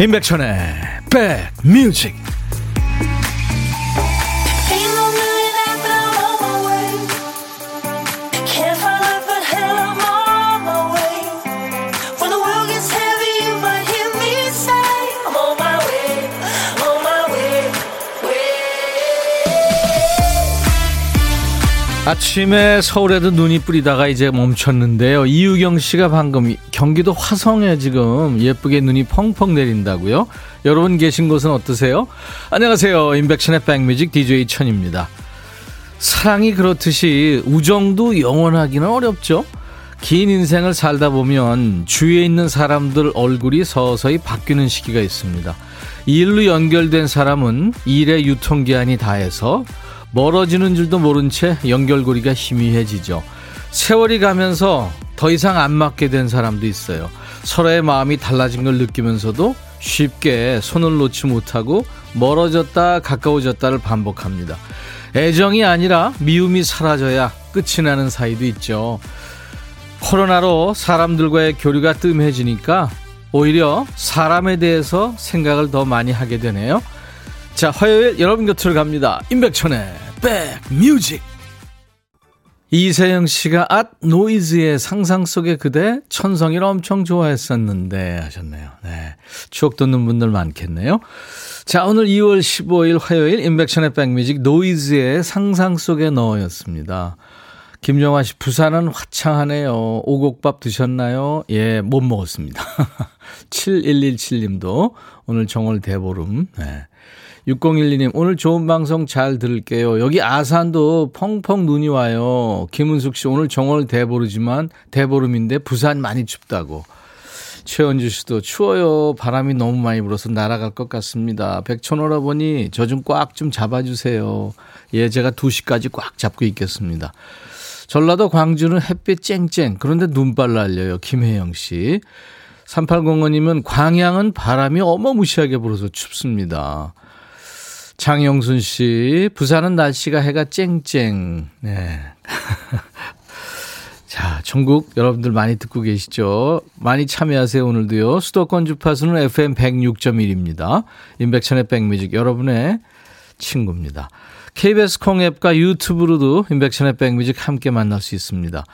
임백천의 백뮤직 아침에 서울에도 눈이 뿌리다가 이제 멈췄는데요. 이유경 씨가 방금 경기도 화성에 지금 예쁘게 눈이 펑펑 내린다고요. 여러분 계신 곳은 어떠세요? 안녕하세요. 인백션의 백뮤직 DJ 천입니다. 사랑이 그렇듯이 우정도 영원하기는 어렵죠. 긴 인생을 살다 보면 주위에 있는 사람들 얼굴이 서서히 바뀌는 시기가 있습니다. 일로 연결된 사람은 일의 유통기한이 다해서 멀어지는 줄도 모른 채 연결고리가 희미해지죠. 세월이 가면서 더 이상 안 맞게 된 사람도 있어요. 서로의 마음이 달라진 걸 느끼면서도 쉽게 손을 놓지 못하고 멀어졌다 가까워졌다를 반복합니다. 애정이 아니라 미움이 사라져야 끝이 나는 사이도 있죠. 코로나로 사람들과의 교류가 뜸해지니까 오히려 사람에 대해서 생각을 더 많이 하게 되네요. 자, 화요일 여러분 곁으로 갑니다. 임백천의 백뮤직. 이세영 씨가 앗 노이즈의 상상 속의 그대 천성이를 엄청 좋아했었는데 하셨네요. 네. 추억 돋는 분들 많겠네요. 자, 오늘 2월 15일 화요일 임백천의 백뮤직 노이즈의 상상 속의 너였습니다. 김정화 씨, 부산은 화창하네요. 오곡밥 드셨나요? 예, 못 먹었습니다. 7117님도 오늘 정월 대보름. 네. 6012님, 오늘 좋은 방송 잘 들을게요. 여기 아산도 펑펑 눈이 와요. 김은숙 씨, 오늘 정월 대보르지만, 대보름인데 부산 많이 춥다고. 최원주 씨도 추워요. 바람이 너무 많이 불어서 날아갈 것 같습니다. 백촌오라버니, 저 좀 꽉 좀 잡아주세요. 예, 제가 2시까지 꽉 잡고 있겠습니다. 전라도 광주는 햇빛 쨍쨍. 그런데 눈발 날려요. 김혜영 씨. 3805님은 광양은 바람이 어마무시하게 불어서 춥습니다. 장영순 씨, 부산은 날씨가 해가 쨍쨍. 네. 자, 전국 여러분들 많이 듣고 계시죠? 많이 참여하세요, 오늘도요. 수도권 주파수는 FM 106.1입니다. 인백천의 백뮤직 여러분의 친구입니다. KBS 콩앱과 유튜브로도 인백천의 백뮤직 함께 만날 수 있습니다.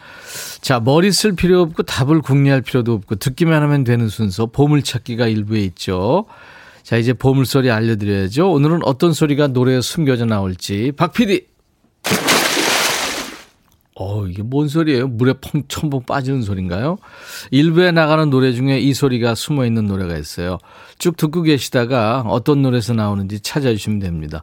자, 머리 쓸 필요 없고 답을 궁리할 필요도 없고 듣기만 하면 되는 순서 보물찾기가 일부에 있죠. 자, 이제 보물소리 알려드려야죠. 오늘은 어떤 소리가 노래에 숨겨져 나올지. 박 PD! 어, 이게 뭔 소리예요? 물에 펑, 첨벙 빠지는 소리인가요? 일부에 나가는 노래 중에 이 소리가 숨어 있는 노래가 있어요. 쭉 듣고 계시다가 어떤 노래에서 나오는지 찾아주시면 됩니다.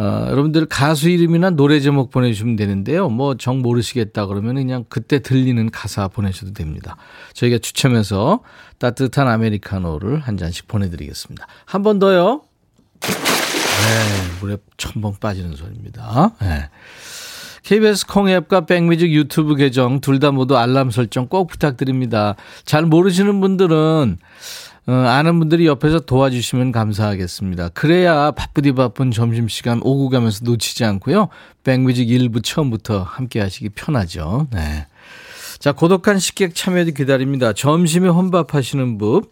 어, 여러분들 가수 이름이나 노래 제목 보내주시면 되는데요. 뭐 정 모르시겠다 그러면 그냥 그때 들리는 가사 보내셔도 됩니다. 저희가 추첨해서 따뜻한 아메리카노를 한 잔씩 보내드리겠습니다. 한 번 더요. 네, 물에 첨벙 빠지는 소리입니다. 네. KBS 콩앱과 백뮤직 유튜브 계정 둘 다 모두 알람 설정 꼭 부탁드립니다. 잘 모르시는 분들은 어, 아는 분들이 옆에서 도와주시면 감사하겠습니다. 그래야 바쁘디 바쁜 점심시간 오고 가면서 놓치지 않고요. 백뮤직 일부 처음부터 함께 하시기 편하죠. 네. 자, 고독한 식객 참여도 기다립니다. 점심에 혼밥 하시는 분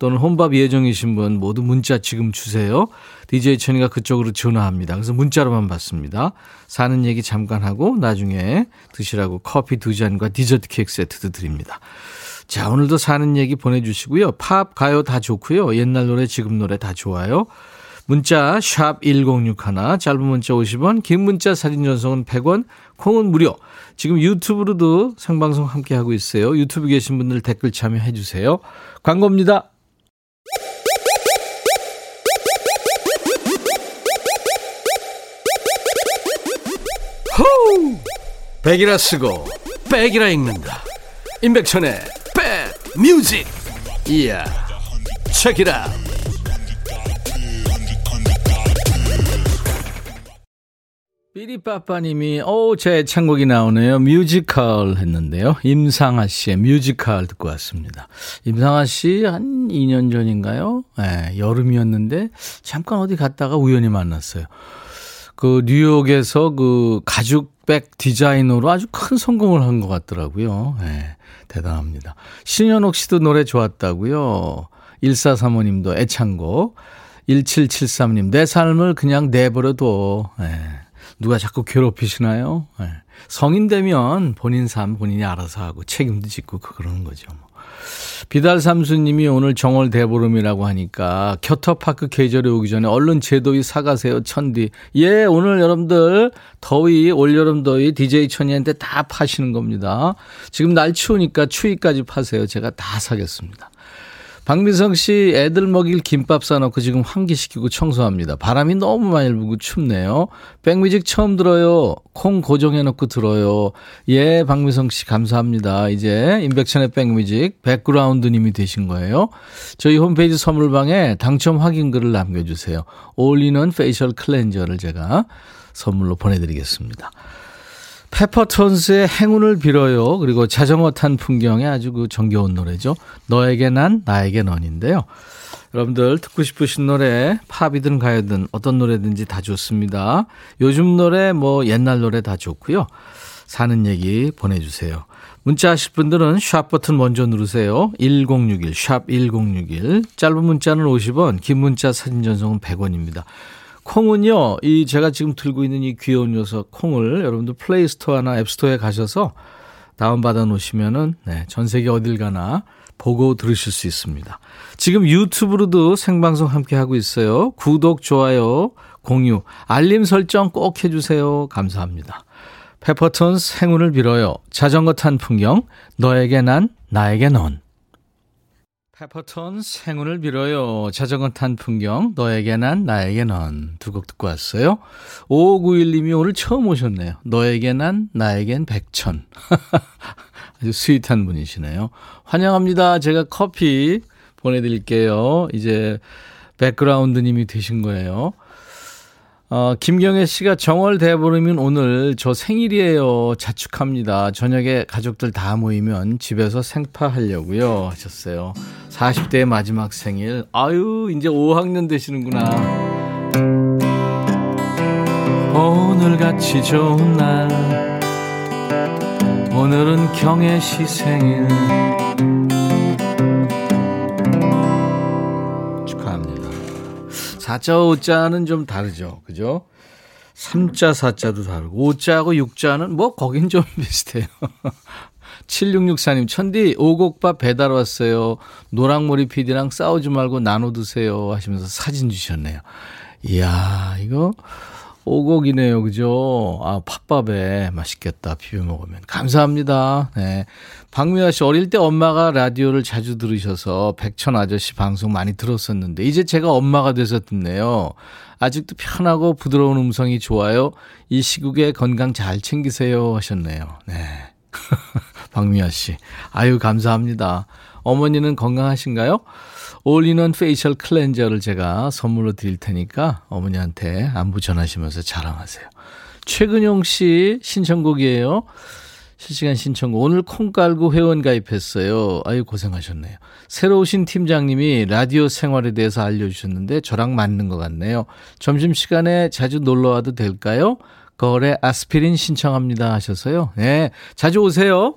또는 혼밥 예정이신 분 모두 문자 지금 주세요. DJ 천이가 그쪽으로 전화합니다. 그래서 문자로만 받습니다. 사는 얘기 잠깐 하고 나중에 드시라고 커피 두 잔과 디저트 케이크 세트도 드립니다. 자, 오늘도 사는 얘기 보내주시고요. 팝, 가요 다 좋고요. 옛날 노래, 지금 노래 다 좋아요. 문자 샵 1061, 짧은 문자 50원, 긴 문자 사진 전송은 100원, 콩은 무료. 지금 유튜브로도 생방송 함께하고 있어요. 유튜브 계신 분들 댓글 참여해 주세요. 광고입니다. 호우! 백이라 쓰고 백이라 읽는다. 임백천의 뮤직. 이야 체키라 삐리빠빠님이 오제 창곡이 나오네요. 뮤지컬 했는데요. 임상아 씨의 뮤지컬 듣고 왔습니다. 임상아 씨 한 2년 전인가요? 네, 여름이었는데 잠깐 어디 갔다가 우연히 만났어요. 그 뉴욕에서 그 가죽백 디자이너로 아주 큰 성공을 한 것 같더라고요. 네. 대단합니다. 신현옥 씨도 노래 좋았다고요. 1435님도 애창곡. 1773님, 내 삶을 그냥 내버려둬. 네. 누가 자꾸 괴롭히시나요? 네. 성인 되면 본인 삶 본인이 알아서 하고 책임도 짓고 그러는 거죠. 뭐. 비달 삼수님이 오늘 정월 대보름이라고 하니까 켜터파크 계절에 오기 전에 얼른 제도위 사가세요 천디. 예 오늘 여러분들 더위 올여름 더위 DJ 천이한테 다 파시는 겁니다. 지금 날 추우니까 추위까지 파세요. 제가 다 사겠습니다. 박민성 씨 애들 먹일 김밥 싸놓고 지금 환기시키고 청소합니다. 바람이 너무 많이 불고 춥네요. 백뮤직 처음 들어요. 콩 고정해놓고 들어요. 예, 박민성 씨 감사합니다. 이제 임백천의 백뮤직 백그라운드님이 되신 거예요. 저희 홈페이지 선물방에 당첨 확인글을 남겨주세요. all-in-one facial cleanser를 제가 선물로 보내드리겠습니다. 페퍼톤스의 행운을 빌어요. 그리고 자전거 탄 풍경에 아주 그 정겨운 노래죠. 너에게 난, 나에게 넌인데요. 여러분들 듣고 싶으신 노래, 팝이든 가요든 어떤 노래든지 다 좋습니다. 요즘 노래, 뭐 옛날 노래 다 좋고요. 사는 얘기 보내주세요. 문자 하실 분들은 샵 버튼 먼저 누르세요. 1061, 샵 1061. 짧은 문자는 50원, 긴 문자 사진 전송은 100원입니다. 콩은요, 이 제가 지금 들고 있는 이 귀여운 녀석 콩을 여러분들 플레이스토어나 앱스토어에 가셔서 다운받아 놓으시면은, 네, 전 세계 어딜 가나 보고 들으실 수 있습니다. 지금 유튜브로도 생방송 함께 하고 있어요. 구독, 좋아요, 공유, 알림 설정 꼭 해주세요. 감사합니다. 페퍼톤스 행운을 빌어요. 자전거 탄 풍경, 너에게 난, 나에게 넌. 페퍼톤스 행운을 빌어요. 자전거 탄 풍경, 너에게 난, 나에게 넌. 두 곡 듣고 왔어요. 5591님이 오늘 처음 오셨네요. 너에게 난, 나에겐 백천. 아주 sweet한 분이시네요. 환영합니다. 제가 커피 보내드릴게요. 이제 백그라운드님이 되신 거예요. 어, 김경애 씨가 정월 대보름인 오늘 저 생일이에요. 자축합니다. 저녁에 가족들 다 모이면 집에서 생파하려고요. 하셨어요. 40대 마지막 생일. 아유, 이제 5학년 되시는구나. 오늘 같이 좋은 날. 오늘은 경애 씨 생일. 사자, 오자는 좀 다르죠. 그죠? 삼자, 사자도 다르고, 오자하고 육자는 뭐, 거긴 좀 비슷해요. 7664님, 천디, 오곡밥 배달 왔어요. 노랑머리 PD랑 싸우지 말고 나눠 드세요. 하시면서 사진 주셨네요. 이야, 이거, 오곡이네요. 그죠? 아, 팥밥에 맛있겠다. 비벼 먹으면. 감사합니다. 네. 박미아 씨, 어릴 때 엄마가 라디오를 자주 들으셔서 백천 아저씨 방송 많이 들었었는데, 이제 제가 엄마가 돼서 듣네요. 아직도 편하고 부드러운 음성이 좋아요. 이 시국에 건강 잘 챙기세요. 하셨네요. 네. 박미아 씨. 아유, 감사합니다. 어머니는 건강하신가요? all-in-one facial cleanser를 제가 선물로 드릴 테니까 어머니한테 안부 전하시면서 자랑하세요. 최근용 씨 신청곡이에요. 실시간 신청곡. 오늘 콩 깔고 회원 가입했어요. 아유, 고생하셨네요. 새로 오신 팀장님이 라디오 생활에 대해서 알려주셨는데 저랑 맞는 것 같네요. 점심시간에 자주 놀러 와도 될까요? 거래 아스피린 신청합니다 하셔서요. 네. 자주 오세요.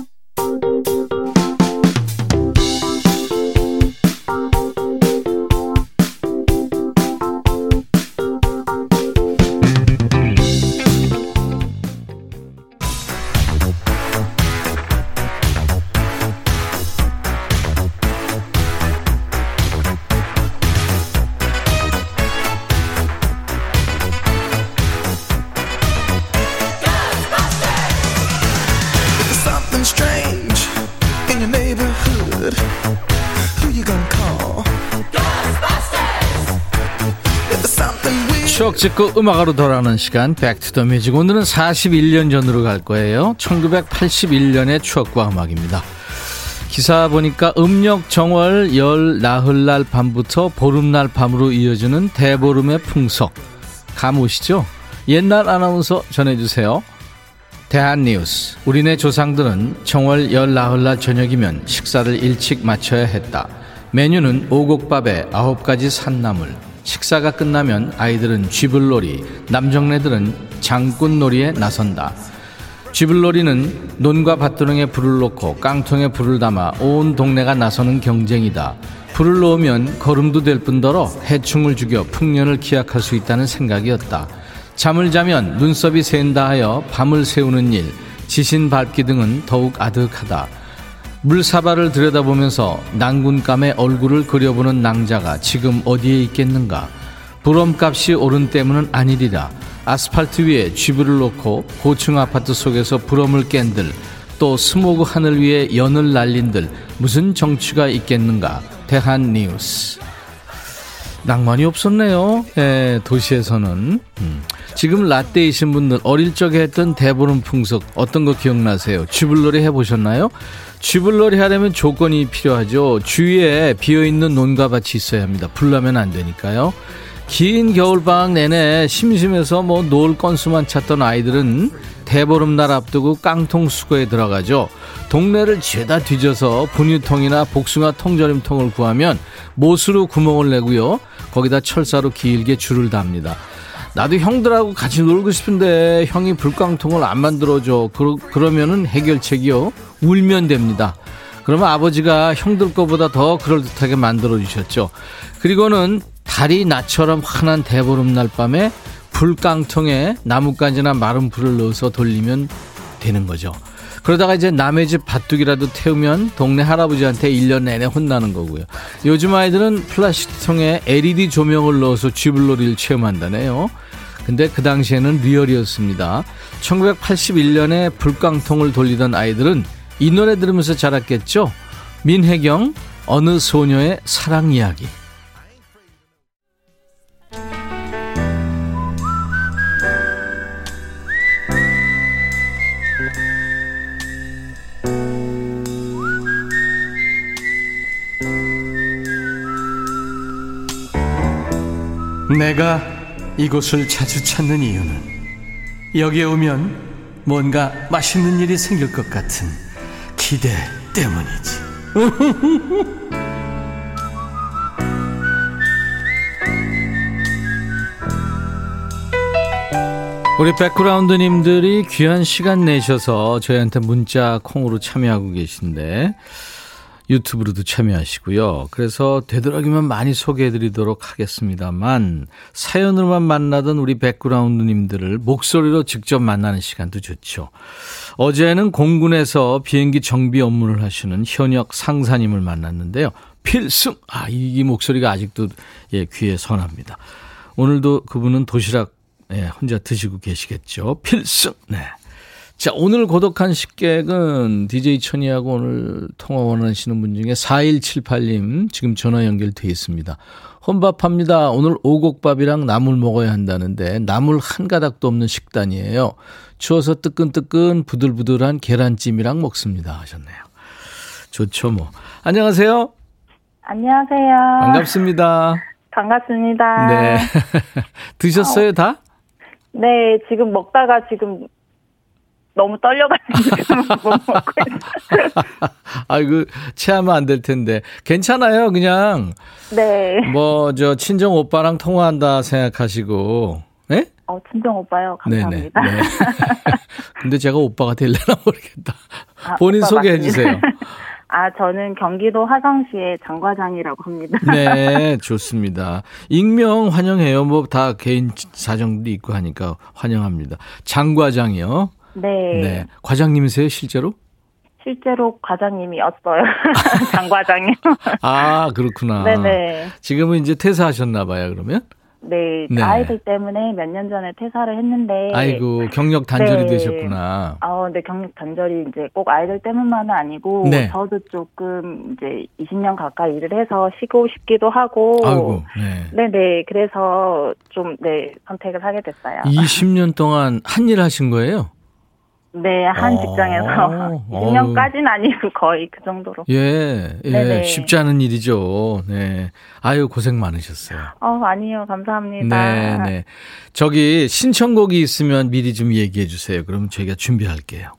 추억 찍고 음악으로 돌아오는 시간 back to the music 오늘은 41년 전으로 갈 거예요 1981년의 추억과 음악입니다 기사 보니까 음력 정월 열 나흘날 밤부터 보름날 밤으로 이어지는 대보름의 풍속 감 오시죠? 옛날 아나운서 전해주세요. 대한뉴스. 우리네 조상들은 정월 열 나흘날 저녁이면 식사를 일찍 마쳐야 했다. 메뉴는 오곡밥에 아홉 가지 산나물. 식사가 끝나면 아이들은 쥐불놀이, 남정네들은 장꾼놀이에 나선다. 쥐불놀이는 논과 밭두렁에 불을 놓고 깡통에 불을 담아 온 동네가 나서는 경쟁이다. 불을 놓으면 거름도 될 뿐더러 해충을 죽여 풍년을 기약할 수 있다는 생각이었다. 잠을 자면 눈썹이 샌다 하여 밤을 새우는 일, 지신 밟기 등은 더욱 아득하다. 물사발을 들여다보면서 난군감에 얼굴을 그려보는 낭자가 지금 어디에 있겠는가? 부럼값이 오른 때문은 아니리라. 아스팔트 위에 쥐불을 놓고 고층 아파트 속에서 부럼을 깬들, 또 스모그 하늘 위에 연을 날린들 무슨 정치가 있겠는가? 대한 뉴스. 낭만이 없었네요. 예, 도시에서는. 음. 지금 라떼이신 분들 어릴 적에 했던 대보름 풍속 어떤 거 기억나세요? 쥐불놀이 해보셨나요? 쥐불놀이 하려면 조건이 필요하죠. 주위에 비어있는 논과 밭이 있어야 합니다. 불나면 안 되니까요. 긴 겨울방학 내내 심심해서 뭐 놀 건수만 찾던 아이들은 대보름날 앞두고 깡통 수거에 들어가죠. 동네를 죄다 뒤져서 분유통이나 복숭아 통조림통을 구하면 못으로 구멍을 내고요. 거기다 철사로 길게 줄을 답니다. 나도 형들하고 같이 놀고 싶은데 형이 불깡통을 안 만들어줘. 그러, 그러면은 해결책이요. 울면 됩니다. 그러면 아버지가 형들 거보다 더 그럴듯하게 만들어 주셨죠. 그리고는 달이 나처럼 환한 대보름날 밤에 불깡통에 나뭇가지나 마른 불을 넣어서 돌리면 되는 거죠. 그러다가 이제 남의 집 밭둑이라도 태우면 동네 할아버지한테 1년 내내 혼나는 거고요. 요즘 아이들은 플라스틱통에 LED 조명을 넣어서 쥐불놀이를 체험한다네요. 근데 그 당시에는 리얼이었습니다. 1981년에 불깡통을 돌리던 아이들은 이 노래 들으면서 자랐겠죠? 민혜경, 어느 소녀의 사랑 이야기. 내가 이곳을 자주 찾는 이유는 여기에 오면 뭔가 맛있는 일이 생길 것 같은 기대 때문이지. 우리 백그라운드님들이 귀한 시간 내셔서 저희한테 문자 콩으로 참여하고 계신데 유튜브로도 참여하시고요. 그래서 되도록이면 많이 소개해드리도록 하겠습니다만 사연으로만 만나던 우리 백그라운드님들을 목소리로 직접 만나는 시간도 좋죠. 어제는 공군에서 비행기 정비 업무를 하시는 현역 상사님을 만났는데요. 필승! 아, 이 목소리가 아직도 예, 귀에 선합니다. 오늘도 그분은 도시락 예, 혼자 드시고 계시겠죠. 필승! 네. 자, 오늘 고독한 식객은 DJ 천이하고 오늘 통화 원하시는 분 중에 4178님 지금 전화 연결돼 있습니다. 혼밥합니다. 오늘 오곡밥이랑 나물 먹어야 한다는데 나물 한 가닥도 없는 식단이에요. 추워서 뜨끈뜨끈 부들부들한 계란찜이랑 먹습니다 하셨네요. 좋죠 뭐. 안녕하세요. 안녕하세요. 반갑습니다. 반갑습니다. 네. 드셨어요 다? 네, 지금 먹다가 지금 너무 떨려가지고 못 먹고 있어요. 아이고, 체하면 안 될 텐데. 괜찮아요, 그냥. 네. 뭐, 저, 친정 오빠랑 통화한다 생각하시고, 예? 어, 친정 오빠요. 감사합니다. 네네. 네. 근데 제가 오빠가 될려나 모르겠다. 아, 본인 소개해 맞습니다. 주세요. 아, 저는 경기도 화성시의 장과장이라고 합니다. 네, 좋습니다. 익명 환영해요. 뭐 다 개인 사정도 있고 하니까 환영합니다. 장과장이요. 네. 네. 과장님이세요, 실제로? 실제로 과장님이었어요. 장과장이요. 아, 그렇구나. 네네. 지금은 이제 퇴사하셨나 봐요, 그러면? 네. 네. 아이들 때문에 몇 년 전에 퇴사를 했는데. 아이고, 경력 단절이 네. 되셨구나. 아, 근데 경력 단절이 이제 꼭 아이들 때문만은 아니고 네. 저도 조금 이제 20년 가까이 일을 해서 쉬고 싶기도 하고 아이고, 네. 네네 그래서 좀 네 선택을 하게 됐어요. 20년 동안 한 일 하신 거예요? 네, 한 어, 직장에서 어우. 20년까지는 아니고 거의 그 정도로. 예, 예, 네네. 쉽지 않은 일이죠. 네. 아유, 고생 많으셨어요. 어, 아니요, 감사합니다. 네, 네. 저기 신청곡이 있으면 미리 좀 얘기해 주세요. 그러면 저희가 준비할게요.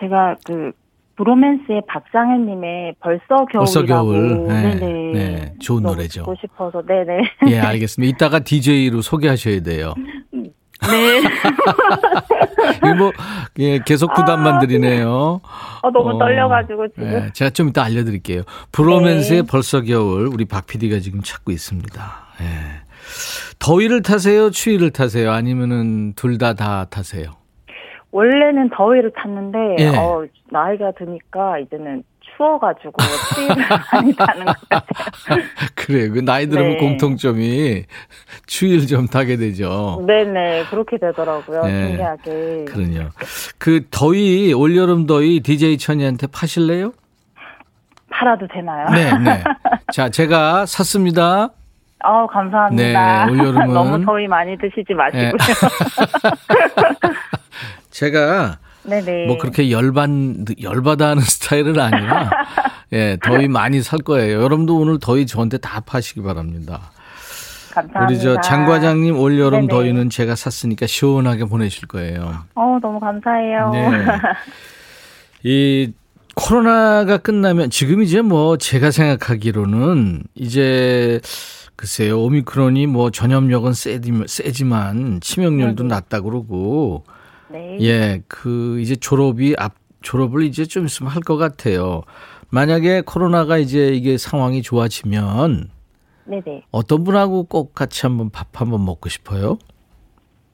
제가 그 브로맨스의 박장현님의 벌써 겨울이라고. 벌써 겨울. 네, 네네. 네, 좋은 노래죠. 듣고 싶어서, 네네. 예, 알겠습니다. 이따가 DJ로 소개하셔야 돼요. 네. 이거 뭐, 예, 계속 부담만 드리네요. 어, 너무 어, 떨려가지고 지금. 예, 제가 좀 이따 알려드릴게요. 브로맨스의 네. 벌써 겨울, 우리 박 PD가 지금 찾고 있습니다. 예. 더위를 타세요? 추위를 타세요? 아니면은 둘 다다 타세요? 원래는 더위를 탔는데, 예. 어, 나이가 드니까 이제는 추워가지고 추위를 많이 타는 것 같아요. 그래요. 그 나이 들으면 네. 공통점이 추위를 좀 타게 되죠. 네네, 그렇게 되더라고요. 네. 신기하게. 그러요. 그 더위, 올여름 더위 DJ 천이한테 파실래요? 팔아도 되나요? 네, 네. 자, 제가 샀습니다. 어, 감사합니다. 네, 올여름은- 너무 더위 많이 드시지 마시고요. 제가 네네. 뭐 그렇게 열반 열받아 하는 스타일은 아니라 예, 더위 많이 살 거예요. 여러분도 오늘 더위 저한테 다 파시기 바랍니다. 감사합니다. 우리 저 장 과장님 올 여름. 더위는 제가 샀으니까 시원하게 보내실 거예요. 어, 너무 감사해요. 네. 이 코로나가 끝나면 지금 이제 뭐 제가 생각하기로는 이제 글쎄요 오미크론이 뭐 전염력은 세지- 세지만 치명률도. 낮다 그러고 네. 예, 그 이제 졸업이 앞 졸업을 이제 좀 있으면 할 것 같아요. 만약에 코로나가 이제 이게 상황이 좋아지면 네네. 어떤 분하고 꼭 같이 한번 밥 한번 먹고 싶어요?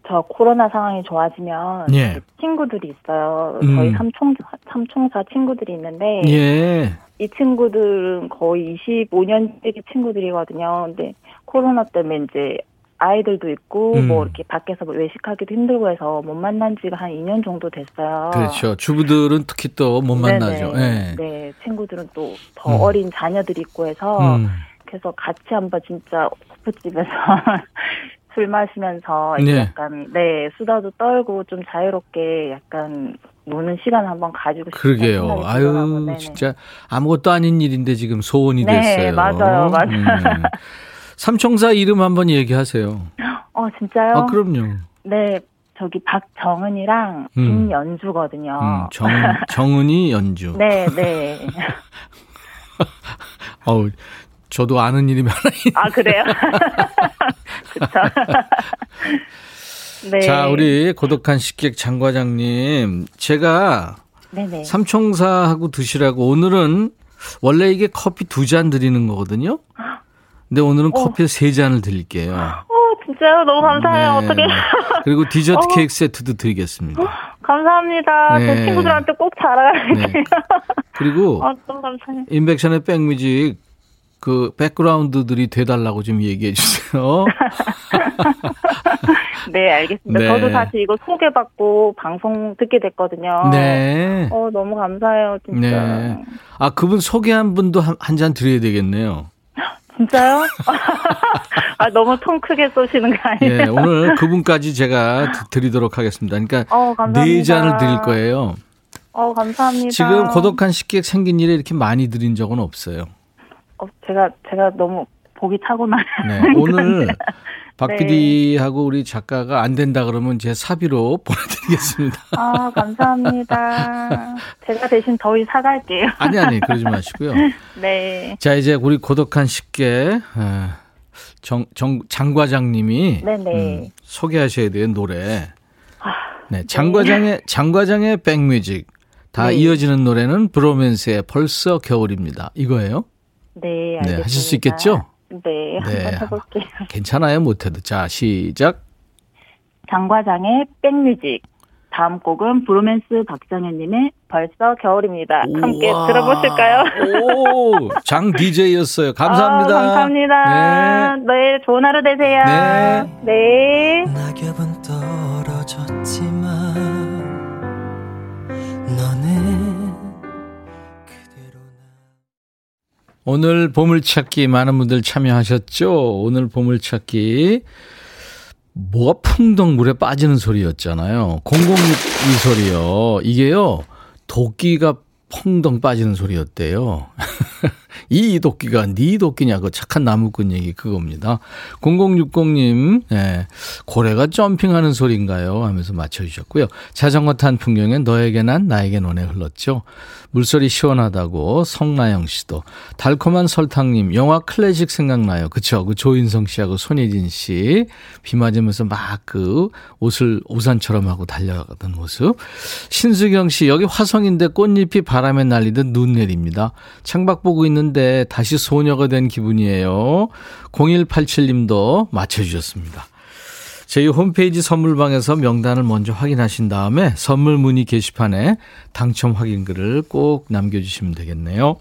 저 코로나 상황이 좋아지면 예. 그 친구들이 있어요. 음. 저희 삼총 삼총사 친구들이 있는데 예. 이 친구들은 거의 25년째 친구들이거든요. 근데 코로나 때문에 이제 아이들도 있고 음. 뭐 이렇게 밖에서 뭐 외식하기도 힘들고 해서 못 만난 지가 한 2년 정도 됐어요. 그렇죠. 주부들은 특히 또 못 만나죠. 네네. 예. 네, 친구들은 또더 음. 어린 자녀들이 있고 해서 음. 그래서 같이 한번 진짜 호프집에서 술 마시면서 네. 약간 네 수다도 떨고 좀 자유롭게 약간 노는 시간 한번 가지고 그러게요. 아유. 진짜 아무것도 아닌 일인데 지금 소원이 네, 됐어요. 맞아요, 맞아요. 음. 삼총사 이름 한번 얘기하세요. 어 진짜요? 아, 그럼요. 네 저기 박정은이랑 음. 김연주거든요. 음, 정, 정은이 연주. 네, 네. 어우, 저도 아는 이름이 하나 있아 그래요? 그렇죠. 네. 자, 우리 고독한 식객 장 과장님. 제가 네네. 삼총사하고 드시라고 오늘은 원래 이게 커피 두 잔 드리는 거거든요. 근데 오늘은 커피 세 잔을 드릴게요. 어 진짜요? 너무 감사해요. 네, 어떻게? 네. 그리고 디저트 어. 케이크 세트도 드리겠습니다. 감사합니다. 네. 제 친구들한테 꼭 자랑할게요. 네. 그리고 어, 너무 감사해요. 인백션의 백뮤직 그 백그라운드들이 돼달라고 좀 얘기해 주세요. 네, 알겠습니다. 네. 저도 다시 이거 소개받고 방송 듣게 됐거든요. 네. 어, 너무 감사해요, 진짜. 네. 아, 그분 소개한 분도 한 잔 드려야 되겠네요. 진짜요? 아, 너무 통 크게 쏘시는 거 아니에요? 예, 오늘 그분까지 제가 드- 드리도록 하겠습니다. 그러니까 어. 네 잔을 드릴 거예요. 어, 감사합니다. 지금 고독한 식객 생긴 일에 이렇게 많이 드린 적은 없어요. 어, 제가, 제가 너무 복이 타고나요. 네, 오늘 박 네. PD하고 우리 작가가 안 된다 그러면 제 사비로 보내드리겠습니다. 아, 감사합니다. 제가 대신 더위 사갈게요. 아니, 아니, 그러지 마시고요. 네. 자, 이제 우리 고독한 식객, 어, 정, 정, 장 과장님이 네네. 소개하셔야 돼요, 노래. 아, 네, 장 과장의, 장 과장의 백뮤직. 다 네. 이어지는 노래는 브로맨스의 벌써 겨울입니다. 이거예요? 네, 네, 알겠습니다. 하실 수 있겠죠? 네, 네. 한번 해볼게요. 괜찮아요, 못해도. 자, 시작. 장과장의 백뮤직. 다음 곡은 브로맨스 박정현님의 벌써 겨울입니다. 함께 우와. 들어보실까요? 오, 장 DJ였어요. 감사합니다. 아, 감사합니다. 네. 좋은 하루 되세요. 네. 네. 오늘 보물찾기 많은 분들 참여하셨죠? 오늘 보물찾기 뭐가 풍덩 물에 빠지는 소리였잖아요. 006 이 소리요. 이게요, 도끼가 펑덩 빠지는 소리였대요. 이 도끼가 네 도끼냐고 착한 나무꾼 얘기 그겁니다. 0060님, 예, 고래가 점핑하는 소리인가요? 하면서 맞춰주셨고요. 자전거 탄 풍경에 너에게 난 나에게 너네 흘렀죠. 물소리 시원하다고 성나영 씨도 달콤한 설탕님 영화 클래식 생각나요. 그쵸? 그 조인성 씨하고 손예진 씨 비 맞으면서 막 그 옷을 우산처럼 하고 달려가던 모습. 신수경 씨 여기 화성인데 꽃잎이 바람에 날리듯 눈 내립니다. 창밖 보고 있는 데 다시 소녀가 된 기분이에요. 0187님도 맞춰주셨습니다. 저희 홈페이지 선물방에서 명단을 먼저 확인하신 다음에 선물 문의 게시판에 당첨 확인글을 꼭 남겨주시면 되겠네요.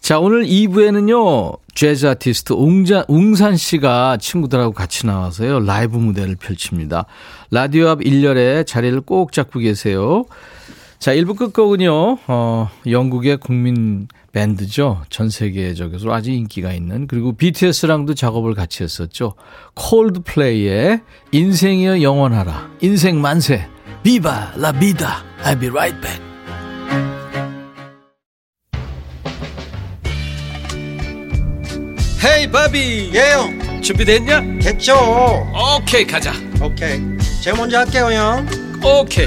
자, 오늘 2부에는요, 재즈 아티스트 웅자, 웅산 씨가 친구들하고 같이 나와서요, 라이브 무대를 펼칩니다. 라디오 앞 1열에 자리를 꼭 잡고 계세요. 자, 1부 끝곡은요, 어, 영국의 국민 밴드죠. 전 세계적으로 아주 인기가 있는. 그리고 BTS랑도 작업을 같이 했었죠. 콜드플레이의 인생이여 영원하라. 인생 만세. 비바 라 비다. I'll be right back. 헤이 바비. 예영 준비됐냐? 됐죠 오케이 가자. 오케이 제가 먼저 할게요 형 오케이.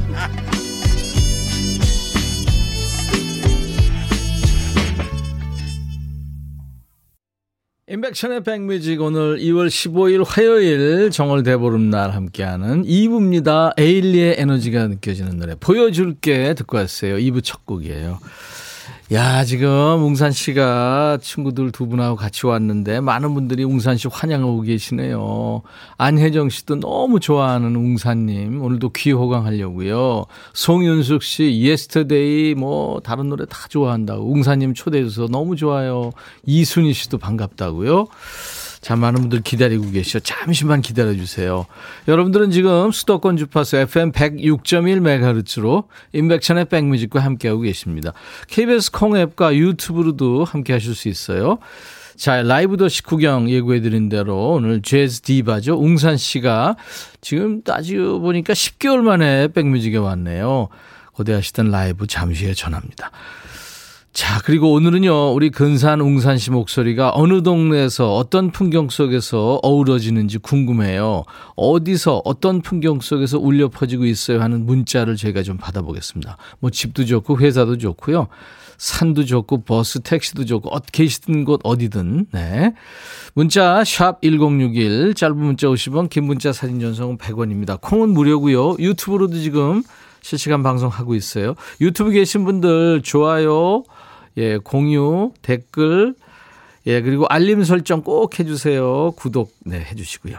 인백션의 백뮤직 오늘 2월 15일 화요일 정월 대보름날 함께하는 2부입니다. 에일리의 에너지가 느껴지는 노래 보여줄게 듣고 왔어요. 2부 첫 곡이에요. 야 지금 웅산 씨가 친구들 두 분하고 같이 왔는데 많은 분들이 웅산 씨 환영하고 계시네요. 안혜정 씨도 너무 좋아하는 웅산님 오늘도 귀 호강하려고요. 송윤숙 씨 Yesterday 뭐 다른 노래 다 좋아한다고 웅산님 초대해 줘서 너무 좋아요. 이순희 씨도 반갑다고요. 자, 많은 분들 기다리고 계시죠. 잠시만 기다려주세요. 여러분들은 지금 수도권 주파수 FM 106.1MHz로 임백천의 백뮤직과 함께하고 계십니다. KBS 콩앱과 유튜브로도 함께 하실 수 있어요. 자, 라이브 더시 구경 예고해드린 대로 오늘 재즈 디바죠. 웅산 씨가 지금 따지고 보니까 10개월 만에 백뮤직에 왔네요. 거대하시던 라이브 잠시 후에 전합니다. 자, 그리고 오늘은요, 우리 근산 웅산 씨 목소리가 어느 동네에서 어떤 풍경 속에서 어우러지는지 궁금해요. 어디서 어떤 풍경 속에서 울려 퍼지고 있어요 하는 문자를 저희가 좀 받아보겠습니다. 뭐 집도 좋고 회사도 좋고요. 산도 좋고 버스 택시도 좋고 어, 계시던 곳 어디든 네. 문자 샵 1061 짧은 문자 50원 긴 문자 사진 전송은 100원입니다. 콩은 무료고요. 유튜브로도 지금 실시간 방송하고 있어요. 유튜브 계신 분들 좋아요 예, 공유, 댓글, 예, 그리고 알림 설정 꼭 해주세요. 구독, 네, 해주시고요.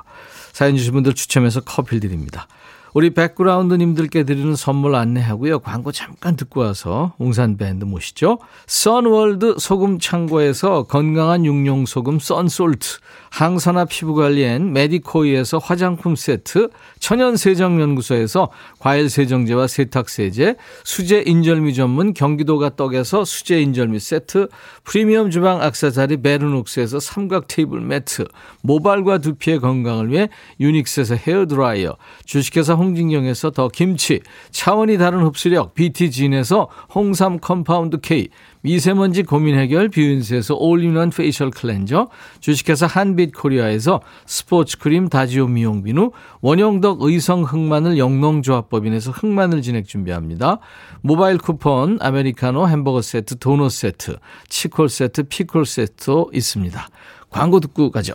사연 주신 분들 추첨해서 커피 드립니다. 우리 백그라운드님들께 드리는 선물 안내하고요. 광고 잠깐 듣고 와서 웅산 밴드 모시죠. 선월드 소금 창고에서 건강한 육룡 소금 썬솔트, 항산화 피부 관리엔 메디코이에서 화장품 세트, 천연 세정 연구소에서 과일 세정제와 세탁 세제, 수제 인절미 전문 경기도가 떡에서 수제 인절미 세트, 프리미엄 주방 악세사리 베르녹스에서 삼각 테이블 매트, 모발과 두피의 건강을 위해 유닉스에서 헤어 드라이어, 주식회사 홍진경에서 더 김치, 차원이 다른 흡수력 BT진에서 홍삼 compound K, 미세먼지 고민 해결 뷰인스에서 all-in-one facial cleanser, 주식회사 한빛 코리아에서 스포츠 크림 다지오 미용 비누, 원형덕 의성 흑마늘 영농조합법인에서 흑마늘 진액 준비합니다. 모바일 쿠폰, 아메리카노 햄버거 세트, 도넛 세트, 치콜 세트, 피콜 세트 있습니다. 광고 듣고 가죠.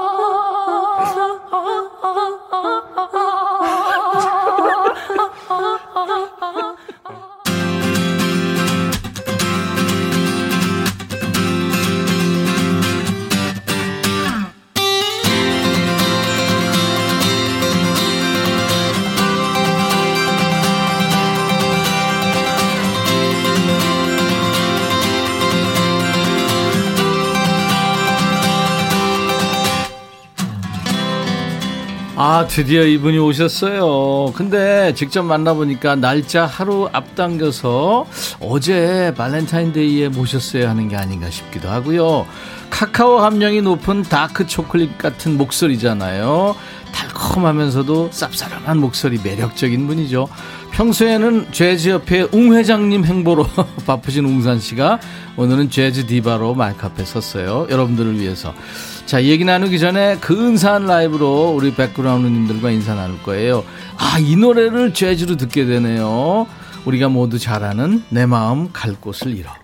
아, 드디어 이분이 오셨어요. 근데 직접 만나보니까 날짜 하루 앞당겨서 어제 발렌타인데이에 모셨어야 하는 게 아닌가 싶기도 하고요. 카카오 함량이 높은 다크 초콜릿 같은 목소리잖아요. 달콤하면서도 쌉싸름한 목소리 매력적인 분이죠. 평소에는 재즈협회 웅 회장님 행보로 바쁘신 웅산 씨가 오늘은 재즈 디바로 마이크 앞에 섰어요. 여러분들을 위해서. 자, 얘기 나누기 전에 근사한 라이브로 우리 백그라운드님들과 인사 나눌 거예요. 아, 이 노래를 재즈로 듣게 되네요. 우리가 모두 잘 아는 내 마음 갈 곳을 잃어.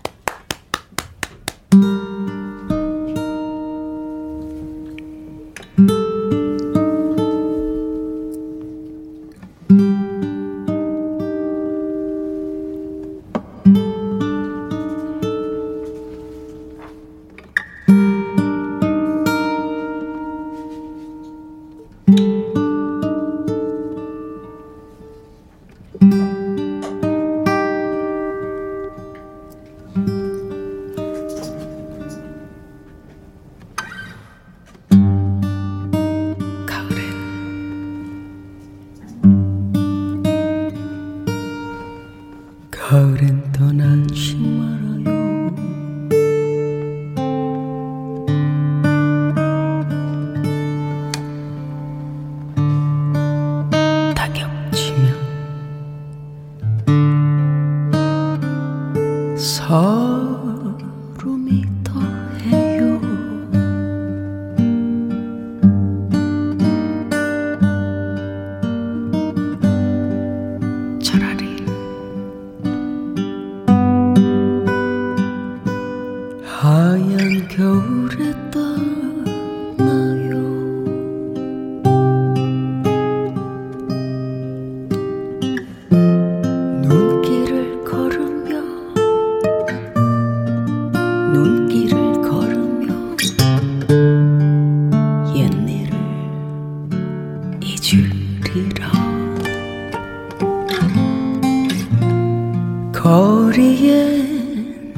거리엔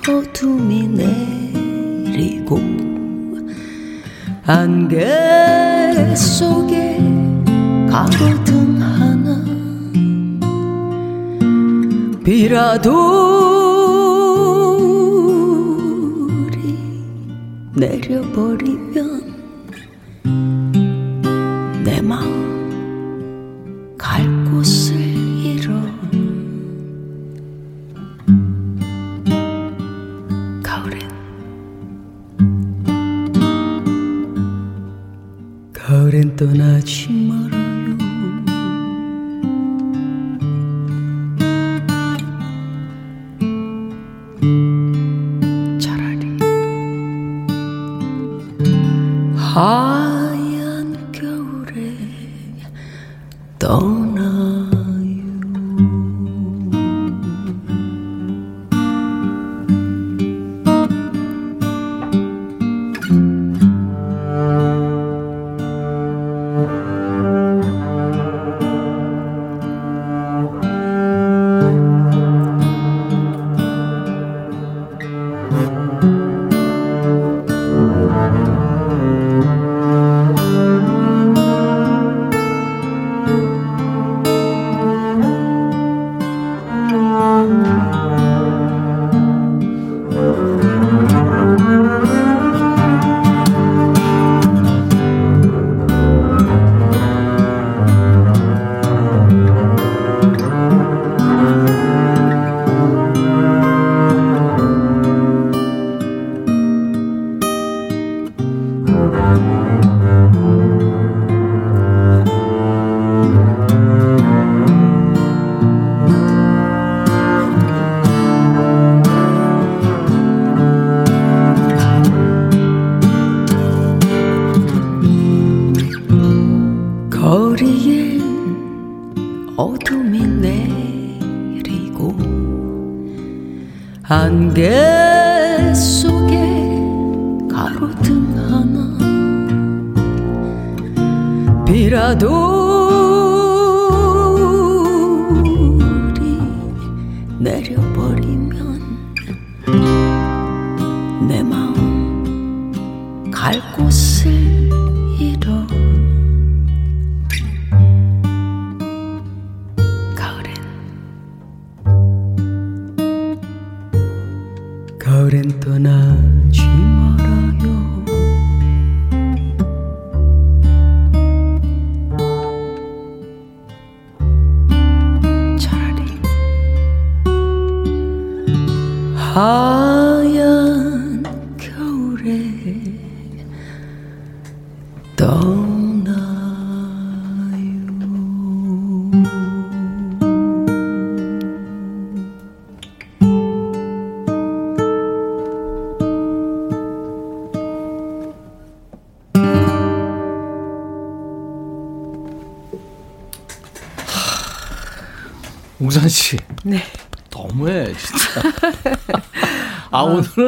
어둠이 내리고 안개 속에 가로등 하나 비라돌이 내려버리면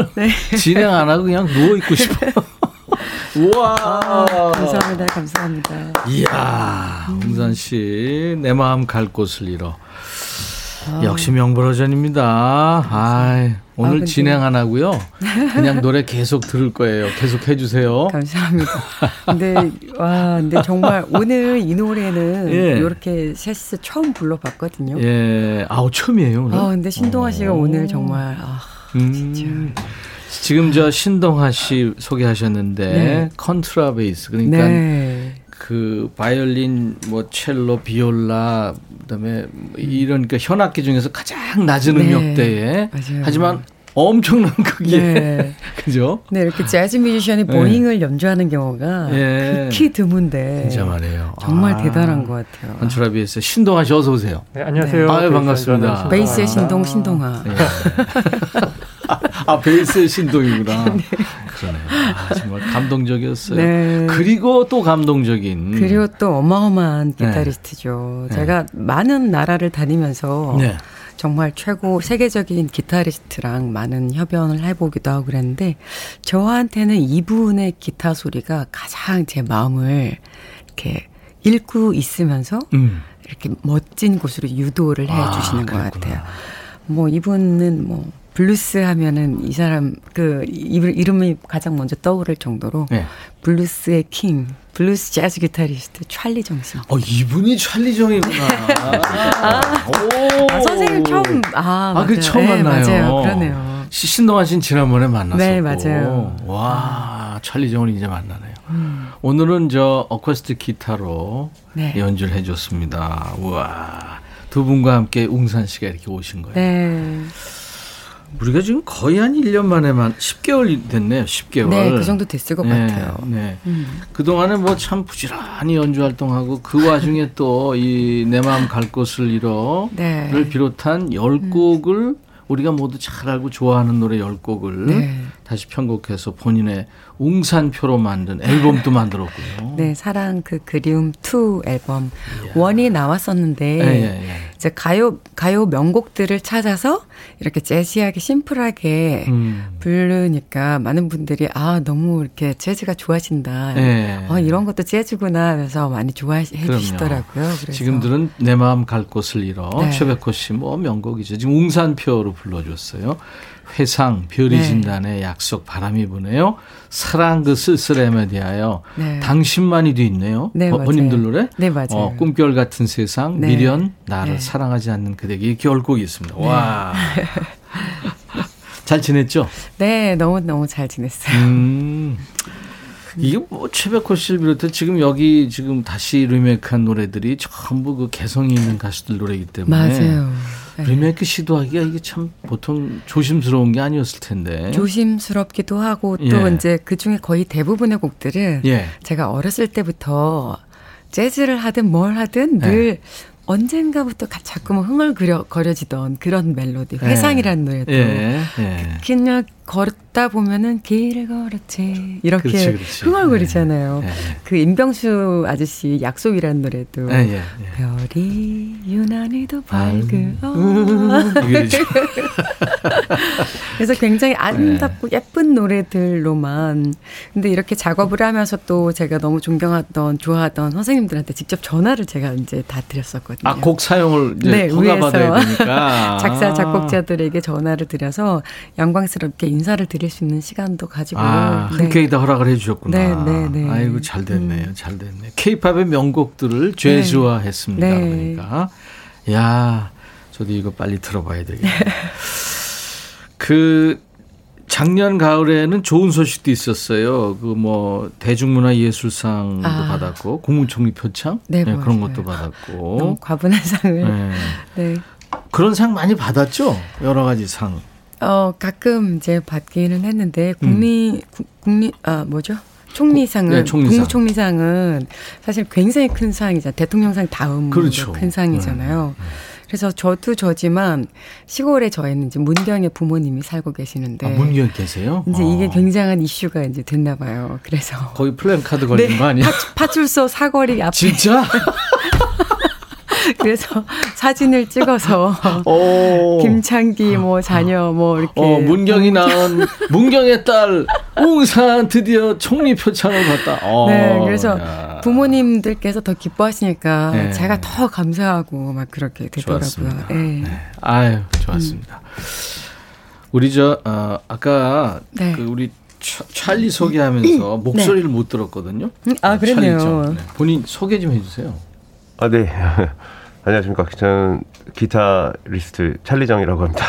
아, 오늘은 진행 안 하고 그냥 누워 있고 싶어. 우와. 아, 감사합니다. 감사합니다. 이야, 웅산 씨. 내 마음 갈 곳을 잃어. 역시 명불허전입니다. 아, 오늘 근데- 진행 안 하고요. 그냥 노래 계속 들을 거예요. 계속 해주세요. 감사합니다. 근데 와, 근데 정말 오늘 이 노래는 예. 이렇게 셋스 처음 불러봤거든요. 예, 아우 처음이에요 오늘. 아, 근데 신동하 씨가 어. 오늘 정말 아, 음, 지금 저 신동하 씨 소개하셨는데 네. 컨트라베이스 그러니까 네. 그 바이올린 뭐 첼로 비올라 그다음에 뭐 이런 그 현악기 중에서 가장 낮은 네. 음역대에 맞아요. 하지만 엄청난 크기에 네. 그죠? 네, 이렇게 재즈 뮤지션이 bowing을 연주하는 경우가 예. 극히 드문데 진짜 말이에요. 정말 아, 대단한 것 같아요. 컨트라베이스 신동하 씨 어서 오세요. 네, 안녕하세요. 아유, 베이스 반갑습니다. 베이스의. 신동 신동하. 예. 아 베이스의 신동이구나. 네. 그러네요. 아, 정말 감동적이었어요. 네. 그리고 또 감동적인. 그리고 또 어마어마한 네. 기타리스트죠. 네. 제가 많은 나라를 다니면서 네. 정말 최고 세계적인 기타리스트랑 많은 협연을 해보기도 하고 그랬는데 저한테는 이분의 기타 소리가 가장 제 마음을 이렇게 읽고 있으면서 음. 이렇게 멋진 곳으로 유도를 아, 해주시는 것 그랬구나. 같아요. 뭐 이분은 뭐 블루스 하면은 이 사람 그 이름- 이름이 가장 먼저 떠오를 정도로 네. 블루스의 king, 블루스 재즈 기타리스트 찰리 정 씨. 어 이분이 찰리 정이구나. 오. 아, 선생님 처음 아, 아, 그 맞아요. 처음 네, 만나요. 맞아요. 그러네요. 시- 신동하 씨는 지난번에 만났었고. 네, 맞아요. 와, 찰리 정을 이제 만나네요. 음. 오늘은 저 어쿠스틱 기타로 네. 연주를 해줬습니다. 우와. 두 분과 함께 웅산 씨가 이렇게 오신 거예요. 네. 우리가 지금 거의 한 1년 만에만 10개월 됐네요. 10개월. 네, 그 정도 됐을 것 네, 같아요. 네. 음. 그동안에 뭐 참 부지런히 연주 활동하고 그 와중에 또 이 내 마음 갈 곳을 잃어를 네. 비롯한 10곡을 우리가 모두 잘 알고 좋아하는 노래 10곡을 네. 다시 편곡해서 본인의 웅산표로 만든 앨범도 만들었고요. 네, 사랑 그 그리움 2 앨범 원이 나왔었는데 예, 예, 예. 이제 가요 가요 명곡들을 찾아서 이렇게 재즈하게 심플하게 음. 부르니까 많은 분들이 아 너무 이렇게 재즈가 좋아하신다. 예. 어 이런 것도 재즈구나 하면서 많이 좋아해 그럼요. 주시더라고요. 그래서 지금들은 내 마음 갈 곳을 잃어 네. 최백호 씨 뭐 명곡이죠. 지금 웅산표로 불러줬어요. 회상 별이 네. 진단의 약속 바람이 부네요. 사랑 그 쓸쓸함에 대하여 네. 당신만이 돼 있네요. 네, 어, 맞아요. 본인들 노래? 네, 맞아요. 어, 꿈결 같은 세상 네. 미련 나를 네. 사랑하지 않는 그대에게 이렇게 얼곡이 있습니다. 와. 잘 지냈죠? 네, 너무 너무 잘 지냈어요. 음. 이게 뭐 최백호 씨를 비롯해 지금 여기 지금 다시 리메이크한 노래들이 전부 그 개성이 있는 가수들 노래이기 때문에 맞아요. 네. 리메이크 시도하기가 이게 참 보통 조심스러운 게 아니었을 텐데. 조심스럽기도 하고 또 예. 이제 그 중에 거의 대부분의 곡들은 예. 제가 어렸을 때부터 재즈를 하든 뭘 하든 네. 늘 언젠가부터 가- 자꾸만 흥얼거려지던 그런 멜로디. 회상이라는 노래도 예. 예. 그냥 걸, 걷다 보면은 길을 걸었지 이렇게 그렇지, 그렇지. 흥얼거리잖아요. 네. 그 임병수 아저씨 약속이라는 노래도 네, 예, 예. 별이 유난히도 음. 밝은 이거죠. 그래서 굉장히 아름답고 예쁜 노래들로만 근데 이렇게 작업을 하면서 또 제가 너무 존경하던 좋아하던 선생님들한테 직접 전화를 제가 이제 다 드렸었거든요. 아, 곡 사용을 이제 네. 되니까. 작사 작곡자들에게 전화를 드려서 영광스럽게 인사를 드릴 수 있는 시간도 가지고 아, 네. 흔쾌히 다 허락을 해주셨구나. 네, 네, 네. 아이고 잘 됐네요, 잘 됐네. 케이팝의 명곡들을 죄수화했습니다. 네. 그러니까, 야, 저도 이거 빨리 들어봐야 되겠네. 그 작년 가을에는 좋은 소식도 있었어요. 그 뭐 대중문화예술상도 아. 받았고 국무총리 표창 네, 그런 맞아요. 것도 너무 받았고. 과분한 상을 네. 네. 그런 상 많이 받았죠. 여러 가지 상. 어 가끔 이제 받기는 했는데 국립 구- 국립 아 뭐죠? 총리상은 네, 총리상. 국무총리상은 사실 굉장히 큰 상이잖아요. 대통령상 다음 그렇죠. 큰 상이잖아요. 그래서 저도 저지만 시골에 저희는 이제 문경에 부모님이 살고 계시는데 아, 문경 계세요? 이제 아. 이게 굉장한 이슈가 이제 됐나 봐요. 그래서 거의 플랜카드 걸린 네, 거 아니야? 파, 출소 사거리 앞에 진짜? 그래서 사진을 찍어서 오. 김창기 뭐 자녀 뭐 이렇게 어, 문경이 낳은 문경의 딸 웅산 드디어 총리 표창을 받다. 어, 네, 그래서 야. 부모님들께서 더 기뻐하시니까 네. 제가 더 감사하고 막 그렇게 되더라고요. 좋았습니다. 예. 네. 아유, 좋았습니다. 우리 저 어, 아까 네. 그 우리 차- 찰리 소개하면서 목소리를 못 들었거든요. 음, 아, 그랬네요. 찰리. 네. 본인 소개 좀 해주세요. 아, 네. 안녕하십니까. 저는 기타리스트 찰리정이라고 합니다.